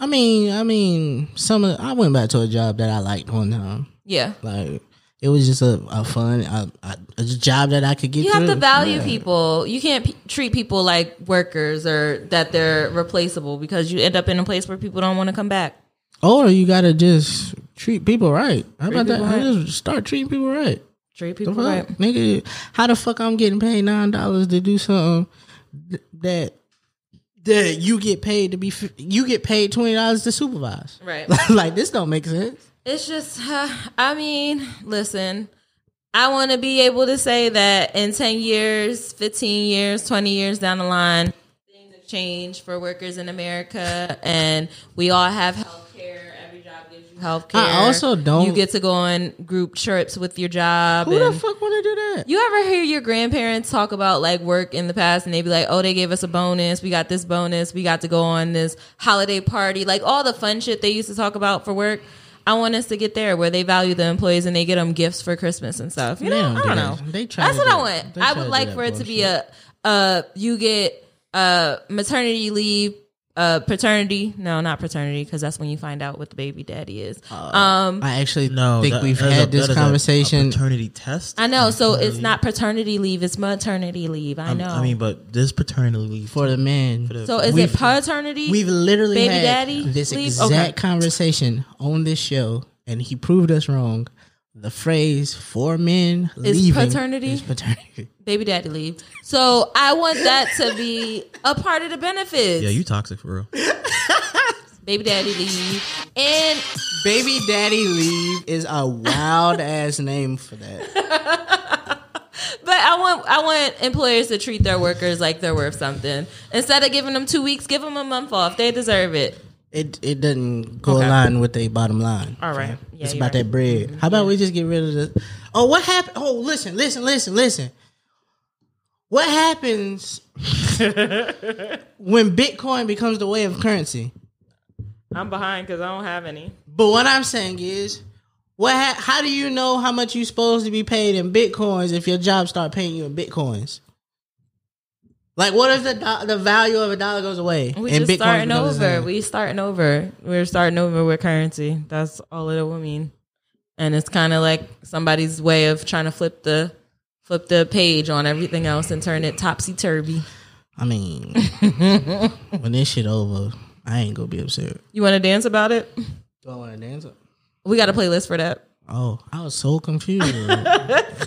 Speaker 3: I mean, I mean, some of I went back to a job that I liked one time.
Speaker 1: Yeah.
Speaker 3: Like it was just a, a fun a, a, job that I could get.
Speaker 1: You have to value
Speaker 3: Yeah.
Speaker 1: people. You can't p- treat people like workers or that they're replaceable because you end up in a place where people don't want to come back.
Speaker 3: Or you gotta just treat people right. How about that?
Speaker 1: right.
Speaker 3: Just start treating people right.
Speaker 1: Treat people right.
Speaker 3: Nigga, how the fuck I'm getting paid nine dollars to do something th- that that you get paid to be you get paid twenty dollars to supervise.
Speaker 1: Right.
Speaker 3: like this don't make sense.
Speaker 1: It's just, uh, I mean, listen, I want to be able to say that in 10 years, 15 years, 20 years down the line, things have changed for workers in America and we all have health health care.
Speaker 3: I also don't-
Speaker 1: You get to go on group trips with your job.
Speaker 3: Who the fuck want to do that?
Speaker 1: You ever hear your grandparents talk about like work in the past and they'd be like, oh, they gave us a bonus. We got this bonus. We got to go on this holiday party. Like all the fun shit they used to talk about for work. I want us to get there where they value the employees and they get them gifts for Christmas and stuff. You
Speaker 3: They
Speaker 1: know,
Speaker 3: don't
Speaker 1: I
Speaker 3: do
Speaker 1: don't
Speaker 3: that.
Speaker 1: know.
Speaker 3: They try
Speaker 1: That's what I want. I would like for it to be
Speaker 3: bullshit.
Speaker 1: a, uh, you get, uh, maternity leave uh, paternity. No, not paternity, because that's when you find out what the baby daddy is. um,
Speaker 3: I actually
Speaker 4: No,
Speaker 3: think
Speaker 4: that-
Speaker 3: we've
Speaker 4: that is a-
Speaker 3: had this
Speaker 4: that is a-
Speaker 3: conversation.
Speaker 4: A paternity test.
Speaker 1: I know. So it's not paternity leave; it's maternity leave. I know.
Speaker 4: I mean, but this paternity leave
Speaker 3: for the men.
Speaker 4: the-
Speaker 1: so is it paternity?
Speaker 3: We've literally
Speaker 1: Baby
Speaker 3: had
Speaker 1: daddy
Speaker 3: this
Speaker 1: leave?
Speaker 3: exact
Speaker 1: Okay.
Speaker 3: conversation on this show, and he proved us wrong. The phrase "for men
Speaker 1: Is
Speaker 3: leaving"
Speaker 1: paternity?
Speaker 3: is paternity.
Speaker 1: baby daddy leave. So I want that to be a part of the benefits.
Speaker 4: yeah, you toxic for real.
Speaker 1: baby daddy leave, and
Speaker 3: Baby daddy leave is a wild ass name for that.
Speaker 1: but I want I want employers to treat their workers like they're worth something. Instead of giving them two weeks, give them a month off. They deserve it.
Speaker 3: It it doesn't go
Speaker 1: Okay.
Speaker 3: along with their bottom line.
Speaker 1: All right. Yeah,
Speaker 3: it's about
Speaker 1: right.
Speaker 3: that bread. How about we just get rid of the? Oh, what happened? Oh, listen, listen, listen, listen. What happens when Bitcoin becomes the way of currency?
Speaker 1: I'm behind because I don't have any.
Speaker 3: But what I'm saying is, what? Ha- how do you know how much you're supposed to be paid in bitcoins if your job start paying you in bitcoins? Like, what if the do- the value of a dollar goes away
Speaker 1: We just starting over. We starting over. We're starting over with currency. That's all it will mean. And it's kind of like somebody's way of trying to flip the flip the page on everything else and turn it topsy turvy.
Speaker 3: I mean, when this shit over, I ain't gonna be upset.
Speaker 1: You want to dance about it?
Speaker 3: Do I want to dance?
Speaker 1: We got a playlist for that.
Speaker 3: Oh, I was so confused.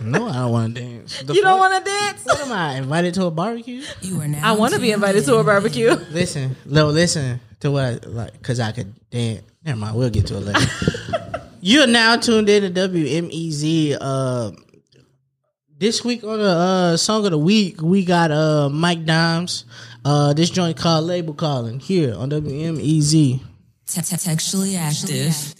Speaker 3: no, I don't want to dance. The
Speaker 1: You don't want to dance?
Speaker 3: What am I invited to a barbecue?
Speaker 2: You are now.
Speaker 1: I want to be invited to a barbecue.
Speaker 3: Listen, no, listen to what I like because I could dance. Never mind, we'll get to it later. You're now tuned in to WMEZ. Uh, this week on the uh, song of the week, we got uh, Mike Dimes. Uh, this joint called Label Calling here on WMEZ.
Speaker 2: Te- te- Textually active.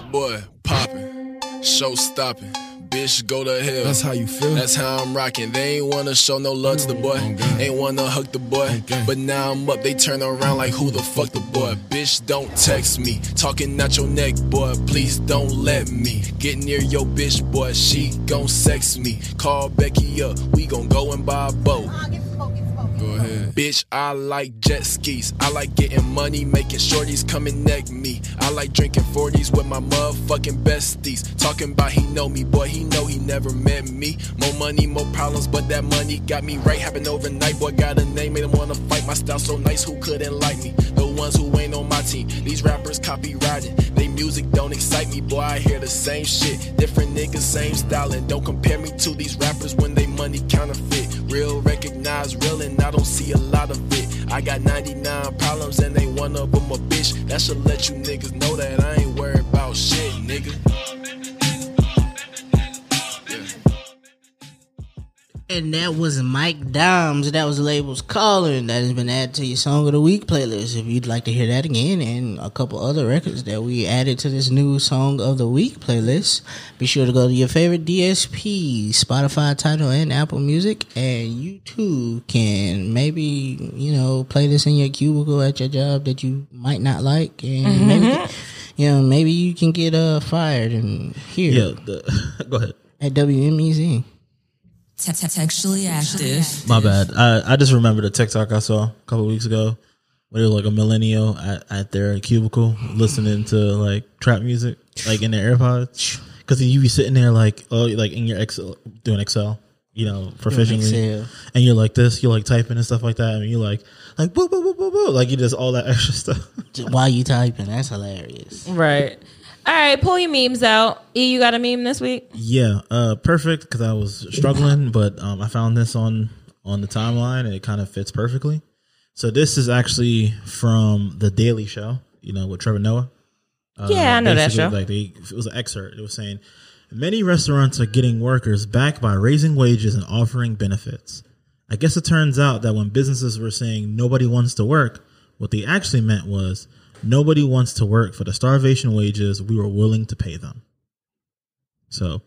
Speaker 5: Boy? Poppin', show stopping. Bitch, go to hell.
Speaker 6: That's how you feel?
Speaker 5: That's how I'm rocking. They ain't wanna show no love to the mm, boy. Ain't wanna hug the boy.
Speaker 6: Okay.
Speaker 5: But now I'm up, they turn around like who the fuck the boy? Bitch, don't text me. Talking out your neck, boy. Please don't let me get near your bitch, boy. She gon' sex me. Call Becky up. We gon' go and buy a boat.
Speaker 6: Go ahead.
Speaker 5: Bitch, I like jet skis. I like getting money, making shorties come and neck me. I like drinking 40s with my motherfucking besties. Talking about he know me, boy, he know he never met me. More money, more problems, but that money got me right. Happened overnight, boy, got a name, made him wanna fight. My style so nice, who couldn't like me? The ones who ain't on my team. These rappers copywriting. They music don't excite me, boy, I hear the same shit. Different niggas, same style, and don't compare me to these rappers when they money counterfeit. Real recognize real, and I don't see a lot of it. I got 99 problems, and ain't one of them a bitch. That should let you niggas know that I ain't worried about shit, nigga.
Speaker 3: And that was Mike Dimes. That was labels calling. That has been added to your song of the week playlist. If you'd like to hear that again, and a couple other records that we added to this new song of the week playlist, be sure to go to your favorite DSP, Spotify, Tidal, and Apple Music, and you too can maybe you know play this in your cubicle at your job that you might not like, and maybe you know maybe you can get uh fired and here
Speaker 4: Yeah, the, go ahead.
Speaker 3: at WMEZ.
Speaker 2: Te- te- Textually active.
Speaker 4: My bad. I, I just remembered a TikTok I saw a couple weeks ago where there was like a millennial at, at their cubicle listening to like trap music, like in their AirPods. Because you be sitting there like, oh, like in your Excel, doing Excel, you know, proficiently.
Speaker 3: Excel.
Speaker 4: And you're like this, you're like typing and stuff like that. And you're like, like, boo, boo, boo, boo, boo. Like you just all that extra stuff.
Speaker 3: While you typing, that's hilarious.
Speaker 1: Right. All right, pull your memes out. E, you got a meme this week?
Speaker 4: Yeah, uh, perfect because I was struggling, but um, I found this on on the timeline and it kind of fits perfectly. So this is actually from the Daily Show, you know, with Trevor Noah. Uh,
Speaker 1: Yeah, I know that show.
Speaker 4: Like they, it was an excerpt. It was saying many restaurants are getting workers back by raising wages and offering benefits. I guess it turns out that when businesses were saying nobody wants to work, what they actually meant was nobody wants to work for the starvation wages we were willing to pay them. So,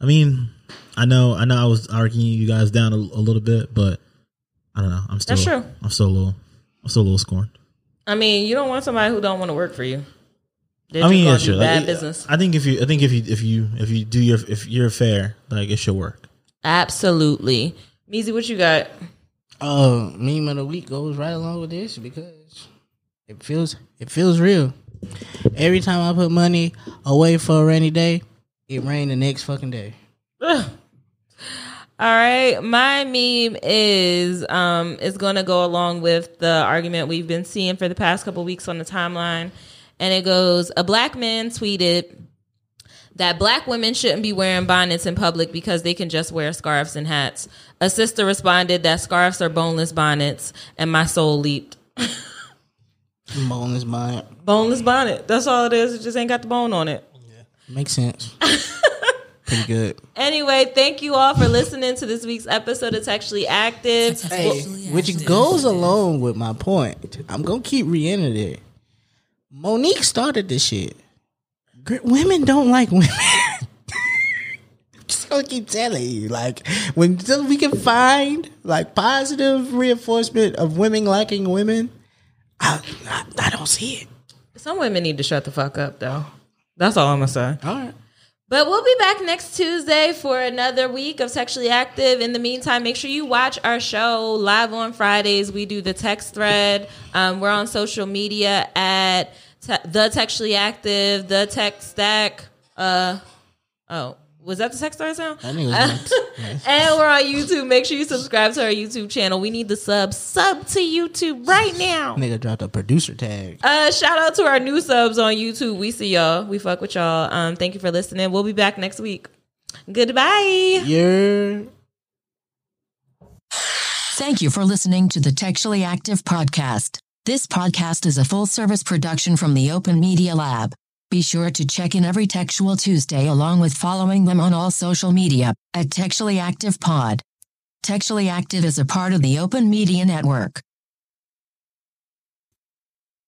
Speaker 4: I mean, I know, I know, I was arguing you guys down a, a little bit, but I don't know. I'm still,
Speaker 1: That's true.
Speaker 4: I'm still a little, I'm still a little scorned.
Speaker 1: I mean, you don't want somebody who don't want to work for you. They're
Speaker 4: I mean,
Speaker 1: gonna
Speaker 4: yeah,
Speaker 1: do
Speaker 4: sure.
Speaker 1: Bad
Speaker 4: Like,
Speaker 1: business.
Speaker 4: I think if you, I think if you, if you, if you do your, if you're fair, like it should work.
Speaker 1: Absolutely. Meezy, what you got?
Speaker 3: Uh, meme of the week goes right along with this because it feels it feels real. Every time I put money away for a rainy day, it rained the next fucking day.
Speaker 1: All right, my meme is um is going to go along with the argument we've been seeing for the past couple weeks on the timeline, and it goes: A black man tweeted that black women shouldn't be wearing bonnets in public because they can just wear scarves and hats. A sister responded that scarves are boneless bonnets, and my soul leaped.
Speaker 3: Boneless mind
Speaker 1: Boneless bonnet. That's all it is. It just ain't got the bone on it. Yeah.
Speaker 3: makes sense. Pretty good.
Speaker 1: Anyway, thank you all for listening to this week's episode. It's actually active.
Speaker 3: Hey, which goes along with my point. I'm gonna keep reiterating it. Monique started this shit. Gr- Women don't like women. Just gonna keep telling you, like when we can find like positive reinforcement of women liking women, I, I, I don't see it.
Speaker 1: Some women need to shut the fuck up, though. That's all I'm gonna say.
Speaker 3: All right.
Speaker 1: But we'll be back next Tuesday for another week of Sexually Active. In the meantime, make sure you watch our show live on Fridays. We do the text thread. Um, we're on social media at te- the Textually Active, the Tech Stack. Uh, oh, was that the text thread sound?
Speaker 3: I think it was
Speaker 1: And we're on YouTube. Make sure you subscribe to our YouTube channel. We need the subs. Sub to YouTube right now.
Speaker 3: nigga dropped a producer tag.
Speaker 1: Uh, shout out to our new subs on YouTube. We see y'all. We fuck with y'all. Um, thank you for listening. We'll be back next week. Goodbye.
Speaker 3: You're
Speaker 7: Thank you for listening to the Textually Active podcast. This podcast is a full service production from the Open Media Lab. Be sure to check in every Textual Tuesday along with following them on all social media at Textually Active Pod. Textually Active is a part of the Open Media Network.